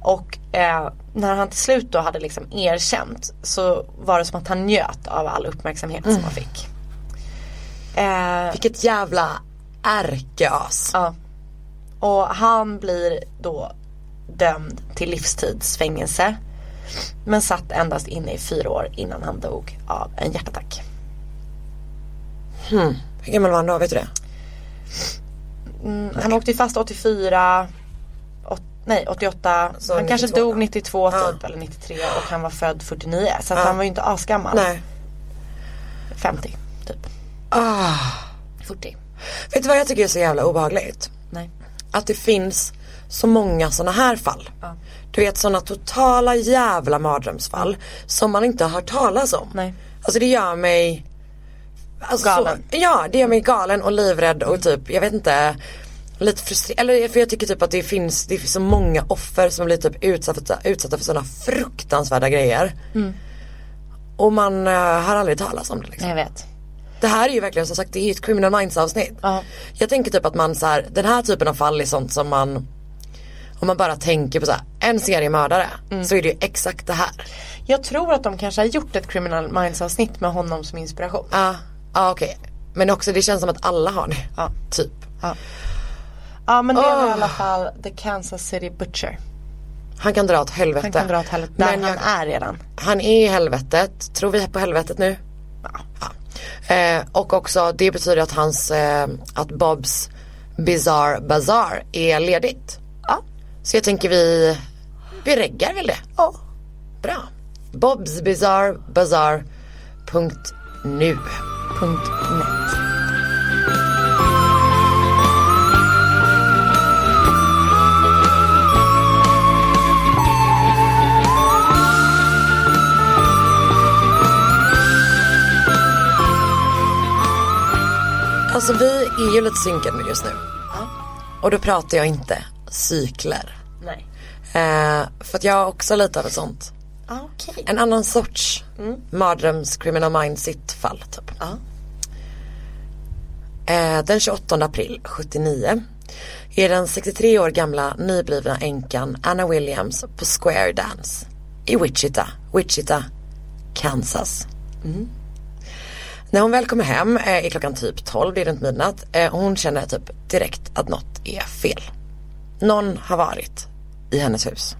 [SPEAKER 2] Och eh, när han till slut då hade liksom erkänt så var det som att han njöt av all uppmärksamhet som han fick. Eh,
[SPEAKER 1] Vilket jävla ärkeas.
[SPEAKER 2] ja. Och han blir då dömd till livstidsfängelse. Men satt endast inne i fyra år innan han dog av en hjärtattack.
[SPEAKER 1] Hur gammal var han då, vet du det?
[SPEAKER 2] Han åkte ju fast 84, åt, nej 88,
[SPEAKER 1] Så
[SPEAKER 2] han kanske
[SPEAKER 1] 92
[SPEAKER 2] dog
[SPEAKER 1] då?
[SPEAKER 2] 92
[SPEAKER 1] Ja.
[SPEAKER 2] typ eller 93 och han var född 49 så
[SPEAKER 1] Ja.
[SPEAKER 2] han var ju inte asgammal.
[SPEAKER 1] Nej.
[SPEAKER 2] 50 typ.
[SPEAKER 1] Ah.
[SPEAKER 2] 40.
[SPEAKER 1] Vet du vad jag tycker är så jävla obehagligt?
[SPEAKER 2] Nej.
[SPEAKER 1] Att det finns så många sådana här fall. Du vet sådana totala jävla mardrömsfall som man inte har hört talas om.
[SPEAKER 2] Nej.
[SPEAKER 1] Alltså det gör mig alltså,
[SPEAKER 2] Galen.
[SPEAKER 1] Så, ja det gör mig galen och livrädd och typ jag vet inte Lite frustrerad, eller för jag tycker typ att det finns, det finns så många offer som blir typ utsatta, utsatta för sådana fruktansvärda grejer.
[SPEAKER 2] Mm.
[SPEAKER 1] Och man uh, har aldrig talas om det liksom.
[SPEAKER 2] Jag vet.
[SPEAKER 1] Det här är ju verkligen som sagt, det är ju ett criminal minds avsnitt.
[SPEAKER 2] Ja.
[SPEAKER 1] Jag tänker typ att man så här, den här typen av fall är sånt som man Om man bara tänker på så här, en seriemördare
[SPEAKER 2] Mm.
[SPEAKER 1] så är det ju exakt det här.
[SPEAKER 2] Jag tror att de kanske har gjort ett Criminal Minds avsnitt med honom som inspiration.
[SPEAKER 1] Ja, ja okej. Men också det känns som att alla har det.
[SPEAKER 2] Ja.
[SPEAKER 1] Typ.
[SPEAKER 2] Ja men det är
[SPEAKER 1] Åh.
[SPEAKER 2] i alla fall The Kansas City Butcher.
[SPEAKER 1] Han kan dra åt helvete.
[SPEAKER 2] Han kan dra åt helvete. Där
[SPEAKER 1] Men
[SPEAKER 2] han
[SPEAKER 1] jag,
[SPEAKER 2] är redan.
[SPEAKER 1] han är i helvetet. Tror vi på helvetet nu? Ja. Eh, och också det betyder att hans, eh, att Bobs Bizarre Bazaar är ledigt.
[SPEAKER 2] Ja.
[SPEAKER 1] Så jag tänker vi, vi reggar väl det.
[SPEAKER 2] Ja.
[SPEAKER 1] Bra. Bobs Bizarre Bazaar punkt nu.
[SPEAKER 2] Punkt net.
[SPEAKER 1] Alltså vi är ju lite synkade just nu. Och då pratar jag inte cykler.
[SPEAKER 2] Nej.
[SPEAKER 1] Eh, för att jag har också lite av ett sånt.
[SPEAKER 2] Ah, Okej.
[SPEAKER 1] En annan sorts mardröms criminal mindset fall typ.
[SPEAKER 2] Ja.
[SPEAKER 1] Eh, den 28 april 79 är den 63 år gamla nyblivna änkan Anna Williams på Square Dance i Wichita, Wichita, Kansas. När hon väl kommer hem eh, är klockan typ 12, det är runt midnatt. Eh, hon känner typ direkt att något är fel. Någon har varit i hennes hus.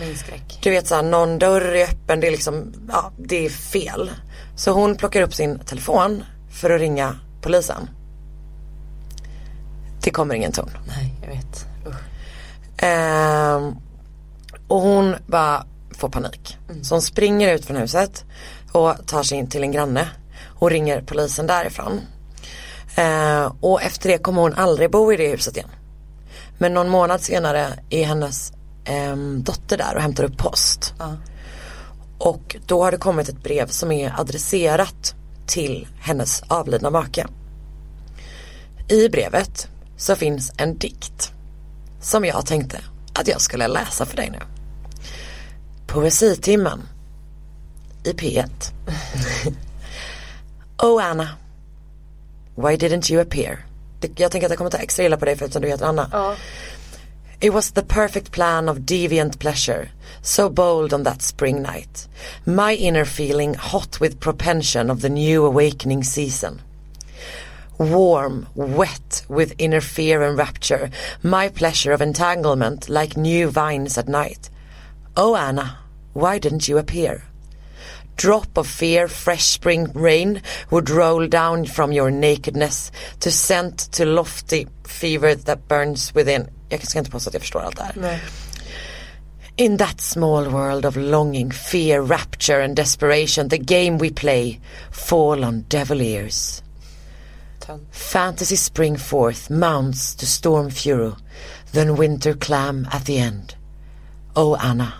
[SPEAKER 2] Min skräck.
[SPEAKER 1] Du vet såhär, någon dörr är öppen, det är liksom, ja det är fel. Så hon plockar upp sin telefon för att ringa polisen. Det kommer ingen ton.
[SPEAKER 2] Nej, jag vet.
[SPEAKER 1] Ehm, och hon bara får panik. Så hon springer ut från huset och tar sig in till en granne och ringer polisen därifrån. Ehm, och efter det kommer hon aldrig bo i det huset igen. Men någon månad senare är hennes ehm, dotter där och hämtar upp post. Och då har det kommit ett brev som är adresserat till hennes avlidna make. I brevet så finns en dikt som jag tänkte att jag skulle läsa för dig nu. Poesitimmen i P1. oh Anna, why didn't you appear? Jag tänker att jag kommer ta extra illa på dig för eftersom du heter Anna. It was the perfect plan of deviant pleasure, so bold on that spring night. My inner feeling hot with propension of the new awakening season. Warm, wet with inner fear and rapture, my pleasure of entanglement like new vines at night. Oh Anna, why didn't you appear? Drop of fear, fresh spring rain would roll down from your nakedness to scent to lofty fever that burns within. Jag ska inte påstå att jag förstår allt det här. In that small world of longing, fear, rapture and desperation, the game we play fall on devil ears. Fantasy spring forth, mounts to storm furrow, then winter clam at the end. Oh Anna,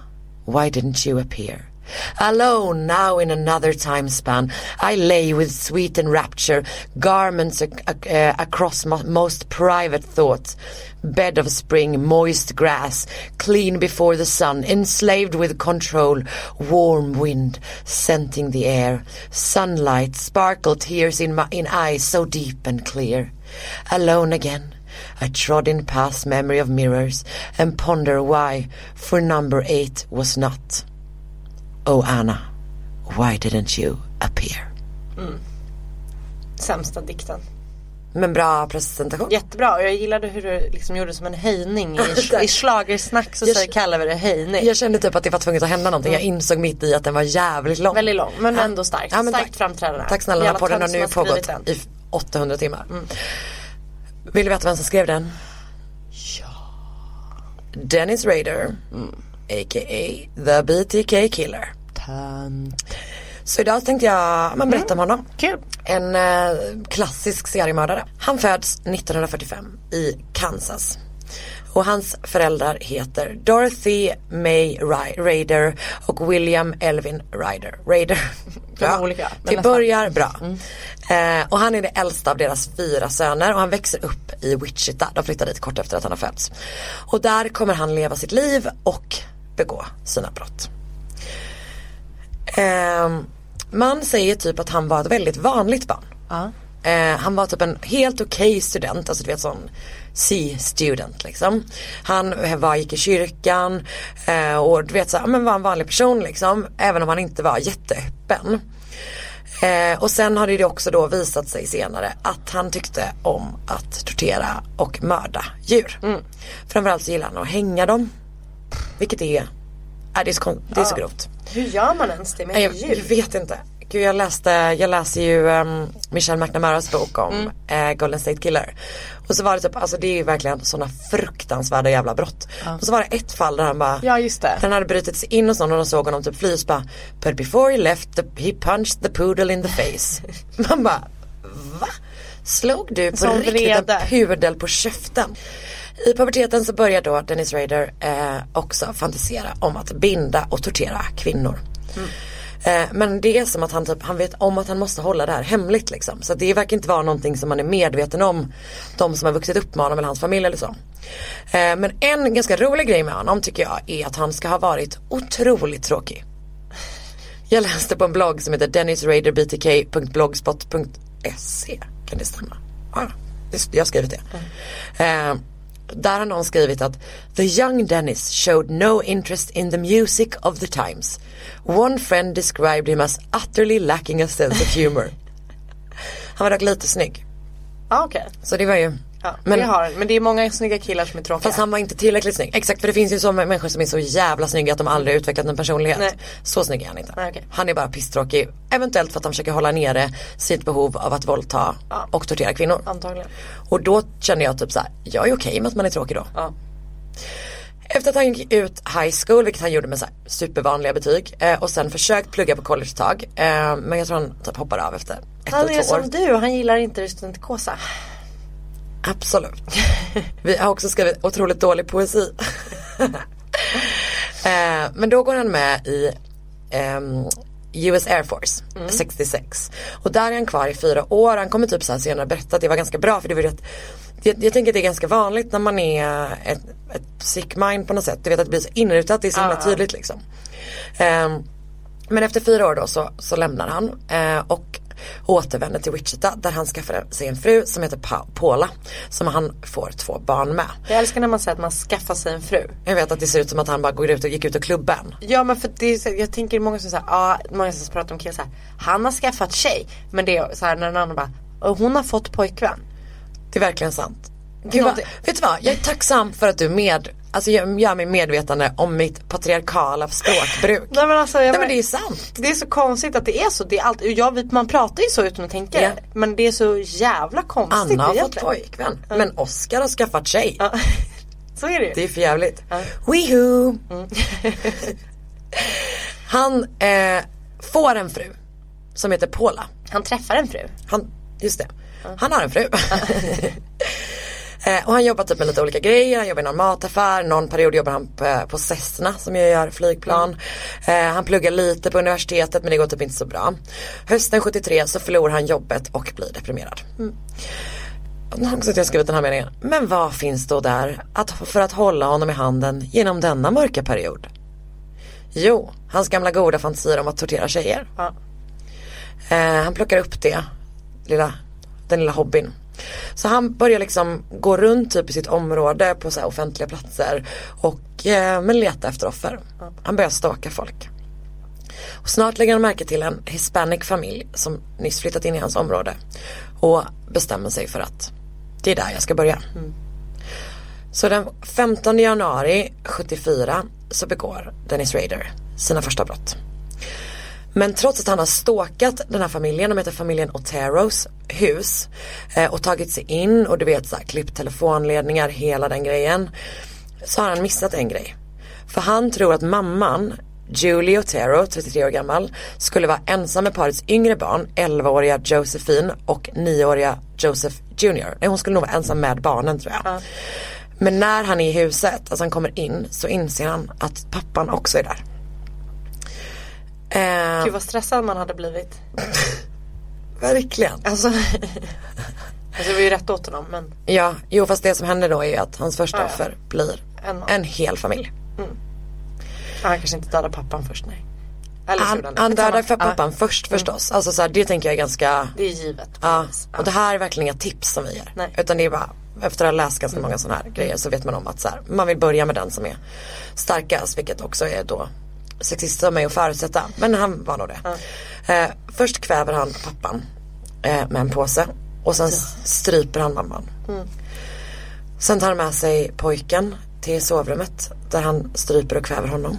[SPEAKER 1] why didn't you appear? Alone now in another time span, I lay with sweet enrapture, garments ac- ac- uh, across mo- most private thoughts, bed of spring, moist grass, clean before the sun, enslaved with control, warm wind, scenting the air, sunlight, sparkle tears in my in eyes so deep and clear. Alone again, I trod in past memory of mirrors and ponder why, for number eight was not. Oh Anna, why didn't you appear?
[SPEAKER 2] Sämsta dikten.
[SPEAKER 1] Men bra presentation.
[SPEAKER 2] Jättebra och jag gillade hur du liksom gjorde som en höjning. I, i schlagersnack så säger- kallar vi det höjning.
[SPEAKER 1] Jag kände typ att det var tvunget att hända någonting. Jag insåg mitt i att den var jävligt lång.
[SPEAKER 2] Väldigt lång men
[SPEAKER 1] Ja.
[SPEAKER 2] ändå starkt.
[SPEAKER 1] Ja, men
[SPEAKER 2] starkt
[SPEAKER 1] tack.
[SPEAKER 2] framträdande.
[SPEAKER 1] Tack snälla, den här
[SPEAKER 2] Jävla
[SPEAKER 1] podden har nu pågått
[SPEAKER 2] den.
[SPEAKER 1] i 800 timmar. Vill du veta vem som skrev den? Ja. Dennis Rader, a.k.a. the BTK killer. Så idag tänkte jag men, berätta om honom.
[SPEAKER 2] Kul.
[SPEAKER 1] En eh, klassisk seriemördare. Han föds 1945 i Kansas. Och hans föräldrar heter Dorothy May Rader och William Elvin Ryder.
[SPEAKER 2] De är olika,
[SPEAKER 1] Till börjar bra. Eh, och han är det äldsta av deras fyra söner och han växer upp i Wichita. De flyttar dit kort efter att han har fötts. Och där kommer han leva sitt liv och begå sina brott. Ehm, man säger typ att han var ett väldigt vanligt barn. Eh, han var typ en helt okej student, alltså du vet sån C-student liksom. Han var, gick i kyrkan eh, och du vet så här, men var en vanlig person liksom. Även om han inte var jätteöppen. Eh, och sen har det också då visat sig senare att han tyckte om att tortera och mörda djur. Framförallt så gillar han att hänga dem. Vilket är, är det, är så, det är så grovt.
[SPEAKER 2] Hur gör man ens det med
[SPEAKER 1] jag, jag
[SPEAKER 2] djur?
[SPEAKER 1] vet inte. Gud, jag läste, jag läser ju um, Michelle McNamaras bok om
[SPEAKER 2] Mm.
[SPEAKER 1] eh, Golden State Killer. Och så var det typ, alltså det är ju verkligen sådana fruktansvärda jävla brott. Och så var det ett fall där han bara,
[SPEAKER 2] Ja, just det.
[SPEAKER 1] Han hade brutit sig in och så och de såg honom typ fly så bara, But before he left the, he punched the poodle in the face. Man bara, va? Slog du på
[SPEAKER 2] Sån
[SPEAKER 1] riktigt
[SPEAKER 2] vrede.
[SPEAKER 1] en pudel på käften? I puberteten så börjar då Dennis Rader eh, också fantisera om att binda och tortera kvinnor. Eh, men det är som att han, typ, han vet om att han måste hålla det här hemligt liksom. Så det verkar inte vara någonting som man är medveten om. De som har vuxit upp med honom eller hans familj eller så. Eh, men en ganska rolig grej med honom tycker jag är att han ska ha varit otroligt tråkig. Jag läste på en blogg som heter dennisraderbtk.blogspot.se. Kan det stämma? Ja, det- jag har skrivit det. Eh, där har någon skrivit att The young Dennis showed no interest in the music of the times. One friend described him as utterly lacking a sense of humor. Han var dock lite snygg.
[SPEAKER 2] Ja okej.
[SPEAKER 1] Så det var ju
[SPEAKER 2] Ja,
[SPEAKER 1] Men-
[SPEAKER 2] det har Men det är många snygga killar som är tråkiga.
[SPEAKER 1] Fast han var inte tillräckligt snygg. Exakt för det finns ju så människor som är så jävla snygga att de aldrig utvecklat en personlighet.
[SPEAKER 2] Nej.
[SPEAKER 1] Så snygg är han inte.
[SPEAKER 2] Nej, okej.
[SPEAKER 1] Han är bara pisstråkig. Eventuellt för att han försöker hålla nere sitt behov av att våldta
[SPEAKER 2] Ja.
[SPEAKER 1] och tortera kvinnor.
[SPEAKER 2] Antagligen.
[SPEAKER 1] Och då kände jag typ så här, jag är okej med att man är tråkig då.
[SPEAKER 2] Ja.
[SPEAKER 1] Efter att han gick ut high school, vilket han gjorde med så supervanliga betyg eh, och sen försökt plugga på college ett tag. Eh, men jag tror han typ hoppade av efter ett
[SPEAKER 2] Han
[SPEAKER 1] eller
[SPEAKER 2] är
[SPEAKER 1] två år.
[SPEAKER 2] som du, han gillar inte studentikosa.
[SPEAKER 1] Absolut. Vi har också skrivit otroligt dålig poesi. eh, men då går han med i ehm, US Air Force 66. Och där är han kvar i fyra år. Han kommer typ så här senare berätta att det var ganska bra för det var rätt jag, jag tänker att det är ganska vanligt när man är ett, ett sick mind på något sätt. Du vet att det blir så inrutat, det är så himla tydligt liksom. Ehm, men efter fyra år då så, så lämnar han eh, och återvänder till Wichita där han skaffar sig en fru som heter pa- Paula. Som han får två barn med.
[SPEAKER 2] Jag älskar när man säger att man skaffar sig en fru.
[SPEAKER 1] Jag vet att det ser ut som att han bara går ut och gick ut och klubben.
[SPEAKER 2] Ja men för det är så, jag tänker många som säger, ja många som pratar om killar så här, han har skaffat tjej. Men det är så här när den andra bara, och hon har fått pojkvän.
[SPEAKER 1] Det är verkligen sant. Gud
[SPEAKER 2] Någonting-
[SPEAKER 1] vet du vad, jag är tacksam för att du med alltså gör, mig medvetande om mitt patriarkala språkbruk.
[SPEAKER 2] Nej men alltså
[SPEAKER 1] Nej men det är sant.
[SPEAKER 2] Det är så konstigt att det är så. Det är allt, jag, man pratar ju så utan att tänka
[SPEAKER 1] Ja.
[SPEAKER 2] det. Men det är så jävla konstigt
[SPEAKER 1] Anna har fått pojkvän. Men Oscar har skaffat tjej.
[SPEAKER 2] Ja. Så är det ju.
[SPEAKER 1] Det är för jävligt. Wihoo! Han eh, får en fru som heter Paula.
[SPEAKER 2] Han träffar en fru.
[SPEAKER 1] Han, just det. Han har en fru. eh, och han jobbar typ med lite olika grejer. Han jobbar i någon mataffär. Någon period jobbar han på, på Cessna som ju gör flygplan. Eh, han pluggar lite på universitetet men det går typ inte så bra. Hösten 73 så förlorar han jobbet och blir deprimerad. Och nu har jag skrivit den här meningen. Men vad finns då där att, för att hålla honom i handen genom denna mörka period? Jo, hans gamla goda fantasier om att tortera tjejer.
[SPEAKER 2] Ja.
[SPEAKER 1] Eh, han plockar upp det, lilla, den lilla hobbyn. Så han börjar liksom gå runt typ i sitt område på så offentliga platser och eh, men leta efter offer. Han börjar stalka folk. Och snart lägger han märke till en hispanic familj som nyss flyttat in i hans område och bestämmer sig för att det är där jag ska börja. Så den 15 januari 74 så begår Dennis Rader sina första brott. Men trots att han har ståkat den här familjen, de heter familjen Oteros hus eh, och tagit sig in och du vet så här, klippt telefonledningar, hela den grejen. Så har han missat en grej. För han tror att mamman, Julie Otero, 33 år gammal, skulle vara ensam med parets yngre barn, 11-åriga Josephine och 9-åriga Joseph Jr. Nej, hon skulle nog vara ensam med barnen tror jag. Men när han är i huset, alltså han kommer in, så inser han att pappan också är där. Eh,
[SPEAKER 2] Gud vad stressad man hade blivit.
[SPEAKER 1] verkligen.
[SPEAKER 2] Alltså, alltså det var ju rätt åt honom men
[SPEAKER 1] Ja, jo fast det som händer då är ju att hans första
[SPEAKER 2] Ja, ja.
[SPEAKER 1] offer blir
[SPEAKER 2] En-
[SPEAKER 1] en hel familj.
[SPEAKER 2] han kanske inte dödade pappan först nej. Eller
[SPEAKER 1] Han, han
[SPEAKER 2] Skitsamma.
[SPEAKER 1] dödar för
[SPEAKER 2] Ja,
[SPEAKER 1] pappan först förstås. Alltså så här, det tänker jag är ganska
[SPEAKER 2] Det är givet.
[SPEAKER 1] Ja, och det här är verkligen inga tips som vi ger.
[SPEAKER 2] Nej.
[SPEAKER 1] Utan det är bara, efter att ha läst ganska många sådana här grejer så vet man om att så här, man vill börja med den som är starkast. Vilket också är då sexistiskt av mig att förutsätta. Men han var nog det. Eh, först kväver han pappan eh, med en påse. Och sen stryper han mamman. Sen tar han med sig pojken till sovrummet där han stryper och kväver honom.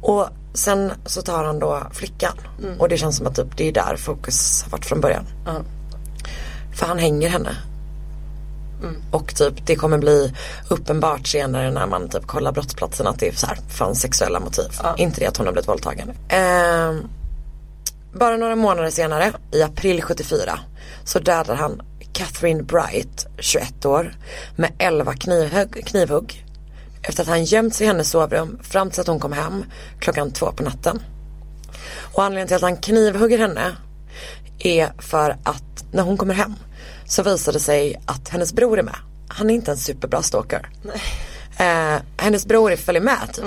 [SPEAKER 1] Och sen så tar han då flickan. Och det känns som att typ, det är där fokus har varit från början. För han hänger henne. Och typ det kommer bli uppenbart senare när man typ kollar brottsplatsen att det är så här, fanns sexuella motiv. Inte det att hon har blivit våldtagen. Ehm, bara några månader senare, i april 74, så dödar han Catherine Bright, 21 år, med 11 knivhugg, knivhugg. Efter att han gömt sig i hennes sovrum fram tills att hon kom hem klockan två på natten. Och anledningen till att han knivhugger henne är för att när hon kommer hem så visar det sig att hennes bror är med. Han är inte en superbra stalker. Eh, hennes bror följer med typ.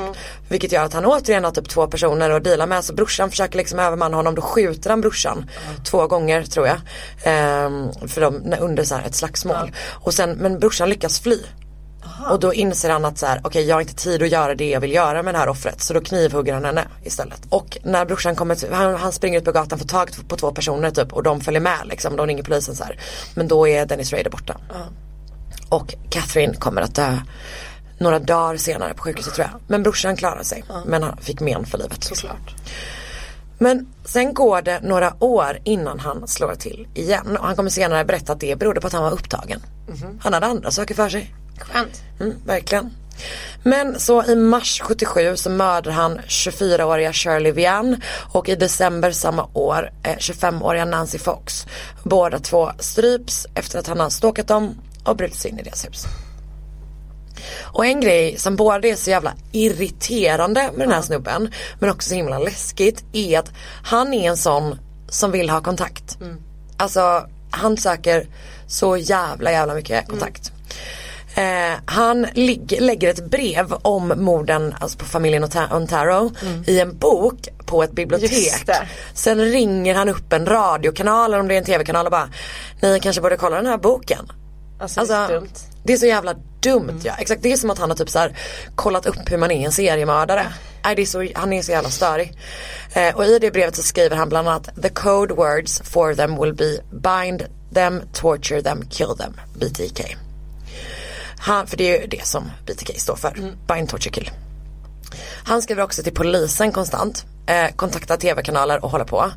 [SPEAKER 1] Vilket gör att han återigen har typ två personer att deala med. Så brorsan försöker liksom övermanna honom. Då skjuter han brorsan två gånger tror jag. Eh, för de, under så här ett slagsmål. Och sen, men brorsan lyckas fly. Och då inser han att så här, okej jag har inte tid att göra det jag vill göra med det här offret. Så då knivhugger han henne istället. Och när brorsan kommer, han, han springer ut på gatan, får tag på två personer typ och de följer med liksom. De ringer polisen så här. Men då är Dennis Rader borta. Och Catherine kommer att dö några dagar senare på sjukhuset tror jag. Men brorsan klarade sig. Men han fick men för livet.
[SPEAKER 2] Såklart.
[SPEAKER 1] Men sen går det några år innan han slår till igen. Och han kommer senare berätta att det berodde på att han var upptagen. Han hade andra saker för sig.
[SPEAKER 2] Skönt.
[SPEAKER 1] Mm, verkligen. Men så i mars 77 så mördar han 24-åriga Shirley Vian och i december samma år eh, 25-åriga Nancy Fox. Båda två stryps efter att han har stalkat dem och brutit sig in i deras hus. Och en grej som både är så jävla irriterande med den här snubben men också så himla läskigt är att han är en sån som vill ha kontakt. Alltså han söker så jävla jävla mycket kontakt. Eh, han lägger ett brev om morden alltså på familjen Ontaro i en bok på ett bibliotek. Sen ringer han upp en radiokanal eller om det är en tv-kanal och bara Ni kanske borde kolla den här boken.
[SPEAKER 2] Alltså, det är dumt.
[SPEAKER 1] Det är så jävla dumt ja. Exakt det är som att han har typ så här kollat upp hur man är en seriemördare. Nej, det är så, han är så jävla störig. Eh, och i det brevet så skriver han bland annat The code words for them will be bind them, torture them, kill them, BTK. Han, för det är ju det som BTK står för, Bind Torture Kill. Han skriver också till polisen konstant, eh, kontaktar tv-kanaler och håller på.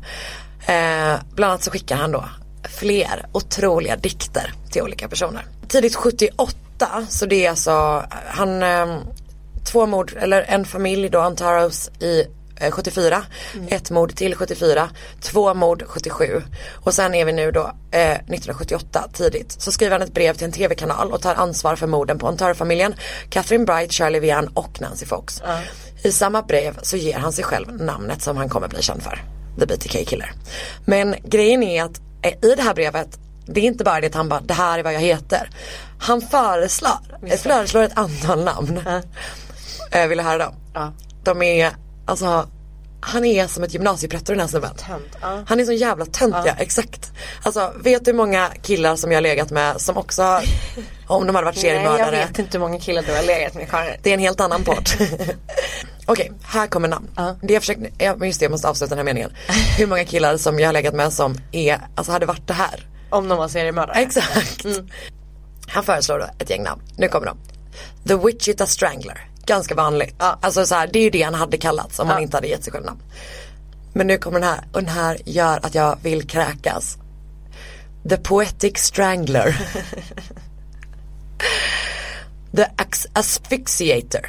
[SPEAKER 1] Eh, bland annat så skickar han då fler otroliga dikter till olika personer. Tidigt 78, så det är alltså, han, eh, två mord, eller en familj då, Antaros i eh, 74, ett mord till 74, två mord 77 och sen är vi nu då eh, 1978 tidigt. Så skriver han ett brev till en tv-kanal och tar ansvar för morden på Antaro-familjen, Catherine Bright, Charlie Vian och Nancy Fox. I samma brev så ger han sig själv namnet som han kommer bli känd för, The BTK Killer. Men grejen är att eh, i det här brevet det är inte bara det att han bara, det här är vad jag heter. Han föreslår, föreslår ett antal namn. Eh, vill du höra dem?
[SPEAKER 2] Ja.
[SPEAKER 1] De är, alltså han är som ett gymnasiepretto den här snubben.
[SPEAKER 2] Ja.
[SPEAKER 1] Han är så jävla tönt ja. exakt. Alltså vet du hur många killar som jag har legat med som också om de hade varit
[SPEAKER 2] Nej jag
[SPEAKER 1] seriemördare.
[SPEAKER 2] vet inte hur många killar du har legat med Karin.
[SPEAKER 1] Det är en helt annan podd. Okej, här kommer namn. Det jag försökte, ja, men just det jag måste avsluta den här meningen. Hur många killar som jag har legat med som är, alltså hade varit det här.
[SPEAKER 2] Om de var seriemördare.
[SPEAKER 1] Exakt. Han föreslår då ett gäng namn. Nu kommer de. The Wichita Strangler. Ganska vanligt.
[SPEAKER 2] Ja.
[SPEAKER 1] Alltså så här, det är ju det han hade kallats om han inte hade gett sig själv namn. Men nu kommer den här och den här gör att jag vill kräkas. The Poetic Strangler. The ax- Asphyxiator.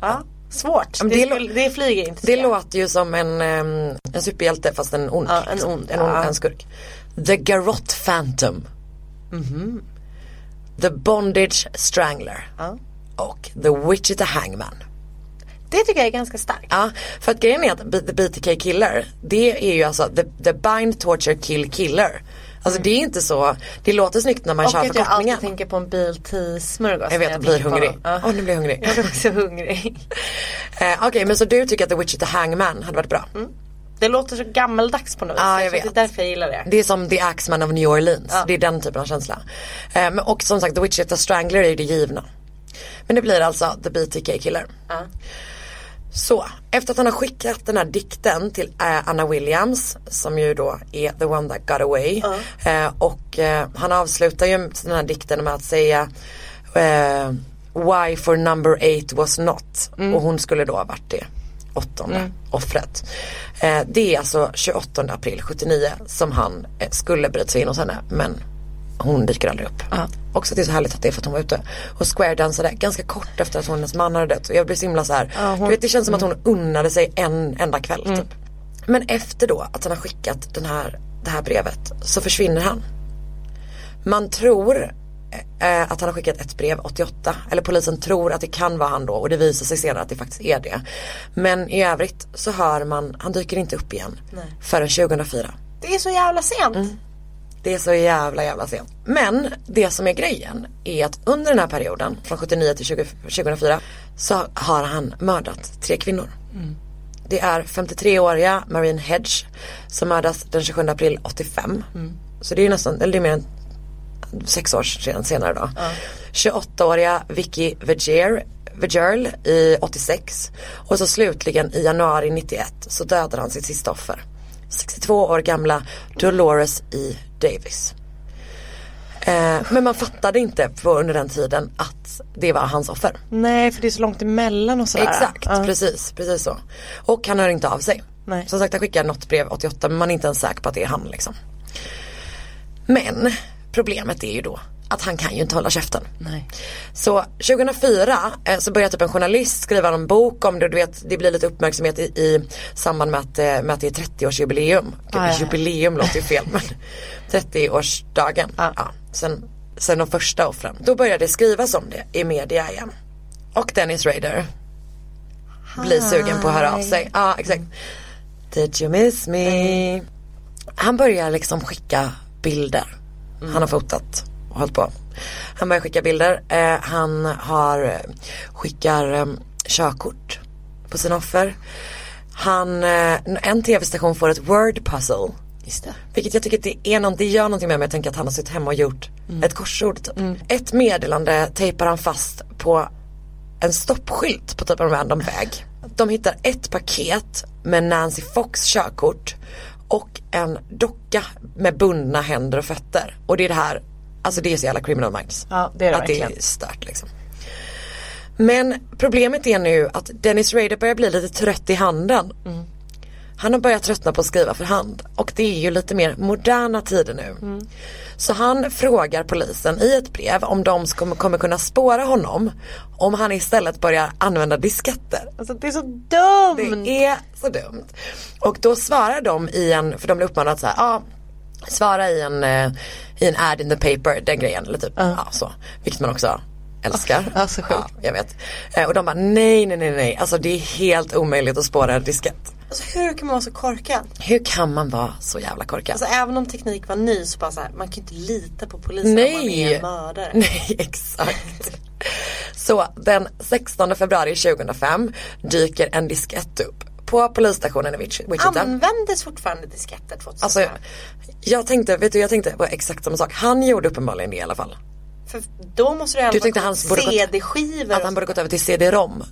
[SPEAKER 2] Ja. Svårt. Det,
[SPEAKER 1] det
[SPEAKER 2] skulle- det flyger inte.
[SPEAKER 1] Det låter ju som en, en superhjälte fast en ond.
[SPEAKER 2] Ja, en
[SPEAKER 1] liksom.
[SPEAKER 2] ond,
[SPEAKER 1] En, ond
[SPEAKER 2] ja.
[SPEAKER 1] en skurk. The Garrotte Phantom. The Bondage Strangler.
[SPEAKER 2] Ja.
[SPEAKER 1] Och The Wichita Hangman.
[SPEAKER 2] Det tycker jag är ganska starkt.
[SPEAKER 1] Ja, för att grejen är att The BTK Killer, det är ju alltså the, the Bind Torture Kill Killer. Alltså det är inte så, det låter snyggt när man
[SPEAKER 2] Och
[SPEAKER 1] kör
[SPEAKER 2] att jag
[SPEAKER 1] förkortningen.
[SPEAKER 2] alltid tänker på en bil till smörgås.
[SPEAKER 1] Jag vet, jag blir hungrig.
[SPEAKER 2] Ja.
[SPEAKER 1] Åh, nu blir jag hungrig.
[SPEAKER 2] Jag blir också hungrig.
[SPEAKER 1] Eh, Okej, men så du tycker att The Wichita Hangman hade varit bra?
[SPEAKER 2] Det låter så gammaldags på något vis.
[SPEAKER 1] jag
[SPEAKER 2] tror
[SPEAKER 1] vet.
[SPEAKER 2] Det är därför jag gillar det.
[SPEAKER 1] Det är som The Axeman of New Orleans.
[SPEAKER 2] Ja.
[SPEAKER 1] Det är den typen av känsla. Men och som sagt, The Wichita Strangler är ju det givna. Men det blir alltså The BTK Killer.
[SPEAKER 2] Ja.
[SPEAKER 1] Så, efter att han har skickat den här dikten till eh, Anna Williams, som ju då är the one that got away. Eh, och eh, han avslutar ju den här dikten med att säga Why for number eight was not. Och hon skulle då ha varit det åttonde offret. Eh, det är alltså 28 april 79 som han skulle bryta sig in hos henne men hon dyker aldrig upp. Också att det är så härligt att det är för att hon var ute och square-dansade ganska kort efter att hennes man hade dött. Och jag blir så himla så här, du vet det känns som att hon unnade sig en enda kväll typ. Men efter då att han har skickat den här, det här brevet så försvinner han. Man tror eh, att han har skickat ett brev 88. Eller polisen tror att det kan vara han då och det visar sig senare att det faktiskt är det. Men i övrigt så hör man, han dyker inte upp igen förrän 2004.
[SPEAKER 2] Det är så jävla sent.
[SPEAKER 1] Det är så jävla jävla sent. Men det som är grejen är att under den här perioden från 79 till 20, 2004 så har han mördat tre kvinnor. Det är 53-åriga Marine Hedge som mördas den 27 april 85. Så det är nästan, eller det är mer än sex år sen- senare då. 28-åriga Vicky Verger, Vergerl i 86 och så slutligen i januari 91 så dödade han sitt sista offer. 62 år gamla Dolores E. Davis. Eh, men man fattade inte på, under den tiden att det var hans offer.
[SPEAKER 2] Nej för det är så långt emellan och sådär.
[SPEAKER 1] Exakt,
[SPEAKER 2] Ja.
[SPEAKER 1] precis, precis så. Och han hör inte av sig.
[SPEAKER 2] Nej.
[SPEAKER 1] Som sagt han skickar något brev 88 men man är inte ens säker på att det är han liksom. Men problemet är ju då att han kan ju inte hålla käften.
[SPEAKER 2] Nej.
[SPEAKER 1] Så 2004 eh, så börjar typ en journalist skriva en bok om det. Du vet, det blir lite uppmärksamhet i, i samband med att, eh, med att det är 30-årsjubileum. Gud,
[SPEAKER 2] Ah, ja.
[SPEAKER 1] Jubileum låter ju fel men 30-årsdagen.
[SPEAKER 2] Ah.
[SPEAKER 1] Ja, sen, sen de första offren. Då började det skrivas om det i media igen. Och Dennis Rader blir sugen på att höra av sig. Ja exakt. Did you miss me? Han börjar liksom skicka bilder. Han har fotat och hållit på. Han börjar skicka bilder. Eh, han har eh, skickar eh, körkort på sina offer. Han, eh, en tv-station får ett word puzzle.
[SPEAKER 2] Just det.
[SPEAKER 1] Vilket jag tycker det, är något, det gör någonting med mig. Jag tänker att han har suttit hemma och gjort ett korsord. Typ. Ett meddelande tejpar han fast på en stoppskylt på typ en random väg. De hittar ett paket med Nancy Fox körkort och en docka med bundna händer och fötter. Och det är det här Alltså det är så jävla criminal minds.
[SPEAKER 2] Ja, det är det
[SPEAKER 1] att det är
[SPEAKER 2] verkligen.
[SPEAKER 1] stört liksom. Men problemet är nu att Dennis Rader börjar bli lite trött i handen.
[SPEAKER 2] Mm.
[SPEAKER 1] Han har börjat tröttna på att skriva för hand och det är ju lite mer moderna tider nu.
[SPEAKER 2] Mm.
[SPEAKER 1] Så han frågar polisen i ett brev om de kommer, kunna spåra honom om han istället börjar använda disketter.
[SPEAKER 2] Alltså det är så dumt.
[SPEAKER 1] Det är så dumt. Och då svarar de i en, för de blir uppmanade så här, ja, svara i en, eh, i en ad in the paper, den grejen eller typ, ja så. Vilket man också älskar.
[SPEAKER 2] Ja, så sjukt.
[SPEAKER 1] jag vet. Eh, och de bara nej, nej, nej, nej, alltså det är helt omöjligt att spåra en diskett.
[SPEAKER 2] Alltså hur kan man vara så korkad?
[SPEAKER 1] Hur kan man vara så jävla korkad?
[SPEAKER 2] Alltså även om teknik var ny så bara så här, man kan ju inte lita på polisen om man är
[SPEAKER 1] Nej,
[SPEAKER 2] en mördare.
[SPEAKER 1] nej exakt. Så den 16 februari 2005 dyker en diskett upp på polisstationen i Wich- Wichita.
[SPEAKER 2] Användes fortfarande disketter 2005?
[SPEAKER 1] Alltså jag tänkte, vet du jag tänkte på exakt samma sak. Han gjorde uppenbarligen det i alla fall.
[SPEAKER 2] För då måste det
[SPEAKER 1] Du tänkte han
[SPEAKER 2] CD-skivor
[SPEAKER 1] Att han borde gått över till CD-ROM.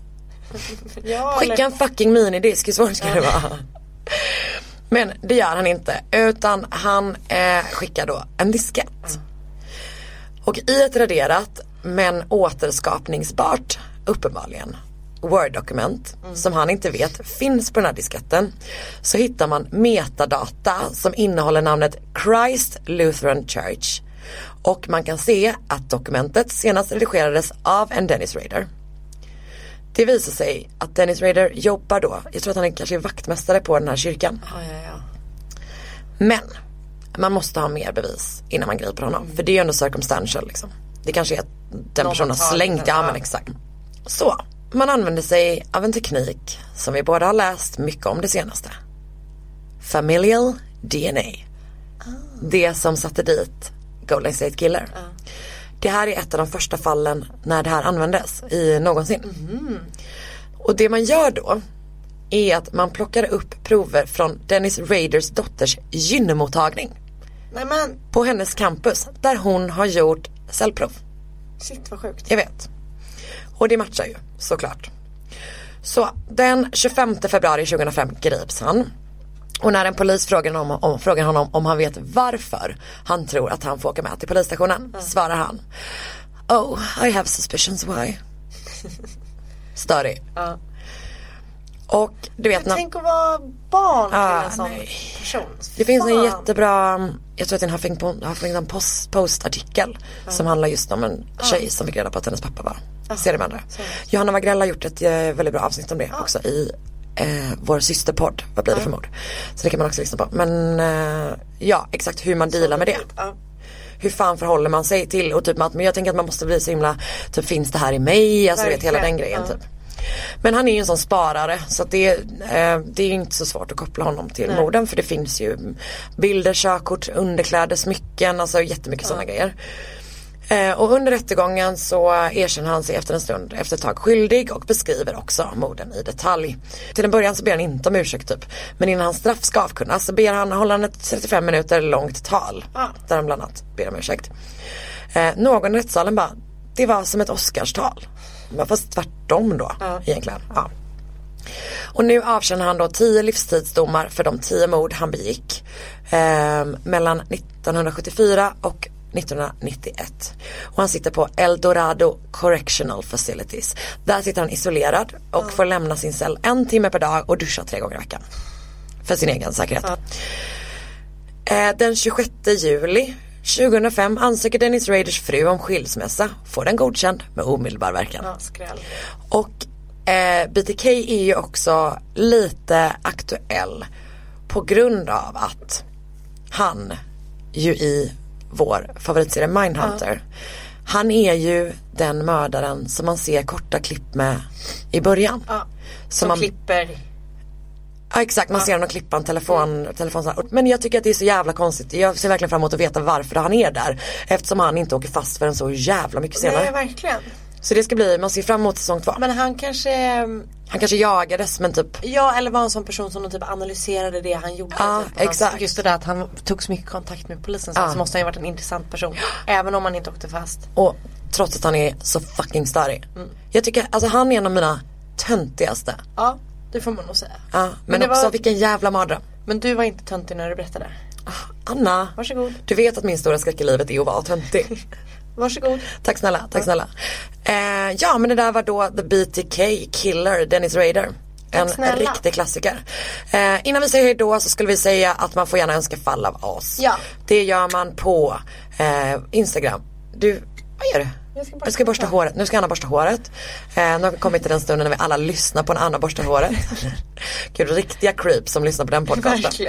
[SPEAKER 2] ja,
[SPEAKER 1] Skicka
[SPEAKER 2] eller-
[SPEAKER 1] en fucking minidisk, hur svårt ska det vara? Men det gör han inte utan han eh, skickar då en diskett. Och i ett raderat men återskapningsbart uppenbarligen Word-dokument som han inte vet finns på den här disketten så hittar man metadata som innehåller namnet Christ Lutheran Church och man kan se att dokumentet senast redigerades av en Dennis Rader. Det visar sig att Dennis Rader jobbar då, jag tror att han är kanske är vaktmästare på den här kyrkan.
[SPEAKER 2] Ja, ja, ja.
[SPEAKER 1] Men man måste ha mer bevis innan man griper honom. För det är ju ändå circumstantial liksom. Det kanske är att den
[SPEAKER 2] Någon
[SPEAKER 1] personen
[SPEAKER 2] har
[SPEAKER 1] slängt, ja. men exakt. Så, man använder sig av en teknik som vi båda har läst mycket om det senaste. Familial DNA. Det som satte dit Golden State Killer. Det här är ett av de första fallen när det här användes i någonsin. Och det man gör då är att man plockar upp prover från Dennis Raiders dotters gynnemottagning
[SPEAKER 2] Nej men
[SPEAKER 1] på hennes campus där hon har gjort cellprov.
[SPEAKER 2] shit vad sjukt.
[SPEAKER 1] Jag vet. Och det matchar ju såklart. Så den 25 februari 2005 grips han. Och när en polis frågar honom, om, frågar honom om han vet varför han tror att han får åka med till polisstationen svarar han Oh, I have suspicions why. Störig.
[SPEAKER 2] Ja.
[SPEAKER 1] Och du vet när,
[SPEAKER 2] Tänk att vara barn till
[SPEAKER 1] Ah,
[SPEAKER 2] en sån
[SPEAKER 1] nej.
[SPEAKER 2] person.
[SPEAKER 1] Det finns en jättebra, jag tror att det är en Huffington, Huffington Post, Post-artikel som handlar just om en tjej som fick reda på att hennes pappa var seriemördare. Johanna Wagrell har gjort ett eh, väldigt bra avsnitt om det också i eh, vår systerpodd, Vad blir det för mord? Så det kan man också lyssna på. Men eh, ja, exakt hur man dealar med det.
[SPEAKER 2] Ja.
[SPEAKER 1] Hur fan förhåller man sig till och typ att, men jag tänker att man måste bli så himla, typ finns det här i mig? Alltså du vet hela den
[SPEAKER 2] Verkligen,
[SPEAKER 1] grejen
[SPEAKER 2] ja.
[SPEAKER 1] typ. Men han är ju en sån sparare så det, eh, det är inte så svårt att koppla honom till morden för det finns ju bilder, körkort, underkläder, smycken, alltså jättemycket sådana grejer. Eh, och under rättegången så erkänner han sig efter en stund efter ett tag skyldig och beskriver också morden i detalj. Till en början så ber han inte om ursäkt typ. Men innan hans straff ska avkunnas så ber han, håller han ett 35 minuter långt tal. Där han bland annat ber om ursäkt. Eh, någon i rättssalen bara, det var som ett Oscarstal. Men Fast tvärtom då egentligen. Ja. Och nu avtjänar han då 10 livstidsdomar för de 10 mord han begick. Eh, mellan 1974 och 1991. Och han sitter på Eldorado Correctional Facilities. Där sitter han isolerad och får lämna sin cell en timme per dag och duscha tre gånger i veckan. För sin egen säkerhet. Eh, den 26 juli 2005 ansöker Dennis Raiders fru om skilsmässa. Får den godkänd med omedelbar verkan.
[SPEAKER 2] Ja.
[SPEAKER 1] Och eh, BTK är ju också lite aktuell på grund av att han ju i vår favoritserie Mindhunter han är ju den mördaren som man ser korta klipp med i början.
[SPEAKER 2] Ja.
[SPEAKER 1] Som
[SPEAKER 2] Som
[SPEAKER 1] man,
[SPEAKER 2] klipper.
[SPEAKER 1] Ja, exakt, man ser honom klippa en telefon, telefon så här. Men jag tycker att det är så jävla konstigt. Jag ser verkligen fram emot att veta varför han är där. Eftersom han inte åker fast förrän så jävla mycket senare.
[SPEAKER 2] Nej verkligen.
[SPEAKER 1] Så det ska bli, man ser fram emot säsong två.
[SPEAKER 2] Men han kanske, mm,
[SPEAKER 1] Han kanske jagades men typ
[SPEAKER 2] ja eller var en sån person som de typ analyserade det han gjorde.
[SPEAKER 1] Ja,
[SPEAKER 2] typ. Han-
[SPEAKER 1] exakt.
[SPEAKER 2] Just det där att han tog så mycket kontakt med polisen så,
[SPEAKER 1] Ja.
[SPEAKER 2] så måste han ju varit en intressant person. Även om han inte åkte fast.
[SPEAKER 1] Och trots att han är så fucking störig.
[SPEAKER 2] Mm.
[SPEAKER 1] Jag tycker, alltså han är en av mina töntigaste.
[SPEAKER 2] Ja, det får man nog säga.
[SPEAKER 1] Ja, men,
[SPEAKER 2] det
[SPEAKER 1] också
[SPEAKER 2] var-
[SPEAKER 1] vilken jävla mardröm.
[SPEAKER 2] Men du var inte töntig när du berättade.
[SPEAKER 1] Anna,
[SPEAKER 2] Varsågod.
[SPEAKER 1] du vet att min stora skräck i livet är att vara töntig.
[SPEAKER 2] Varsågod.
[SPEAKER 1] tack snälla, tack snälla. Eh, ja men det där var då The BTK Killer, Dennis Rader. En
[SPEAKER 2] snälla.
[SPEAKER 1] riktig klassiker. Eh, innan vi säger hejdå så skulle vi säga att man får gärna önska fall av oss.
[SPEAKER 2] Ja.
[SPEAKER 1] Det gör man på eh, Instagram. Du, vad gör du?
[SPEAKER 2] Jag ska
[SPEAKER 1] jag ska borsta håret. Nu ska Anna borsta håret. Eh, nu har vi kommit till den stunden när vi alla lyssnar på när Anna borstar håret. Gud, riktiga creeps som lyssnar på den podcasten.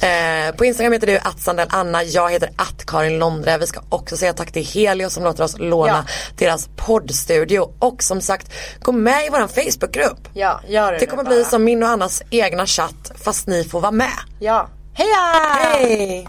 [SPEAKER 1] Eh, på Instagram heter du att Anna, jag heter att Karin Londre. Vi ska också säga tack till Helio som låter oss låna deras poddstudio. Och som sagt, gå med i våran Facebookgrupp.
[SPEAKER 2] Ja, gör det
[SPEAKER 1] Det kommer
[SPEAKER 2] bara.
[SPEAKER 1] bli som min och Annas egna chatt fast ni får vara med.
[SPEAKER 2] Ja. Heja!
[SPEAKER 1] Hej!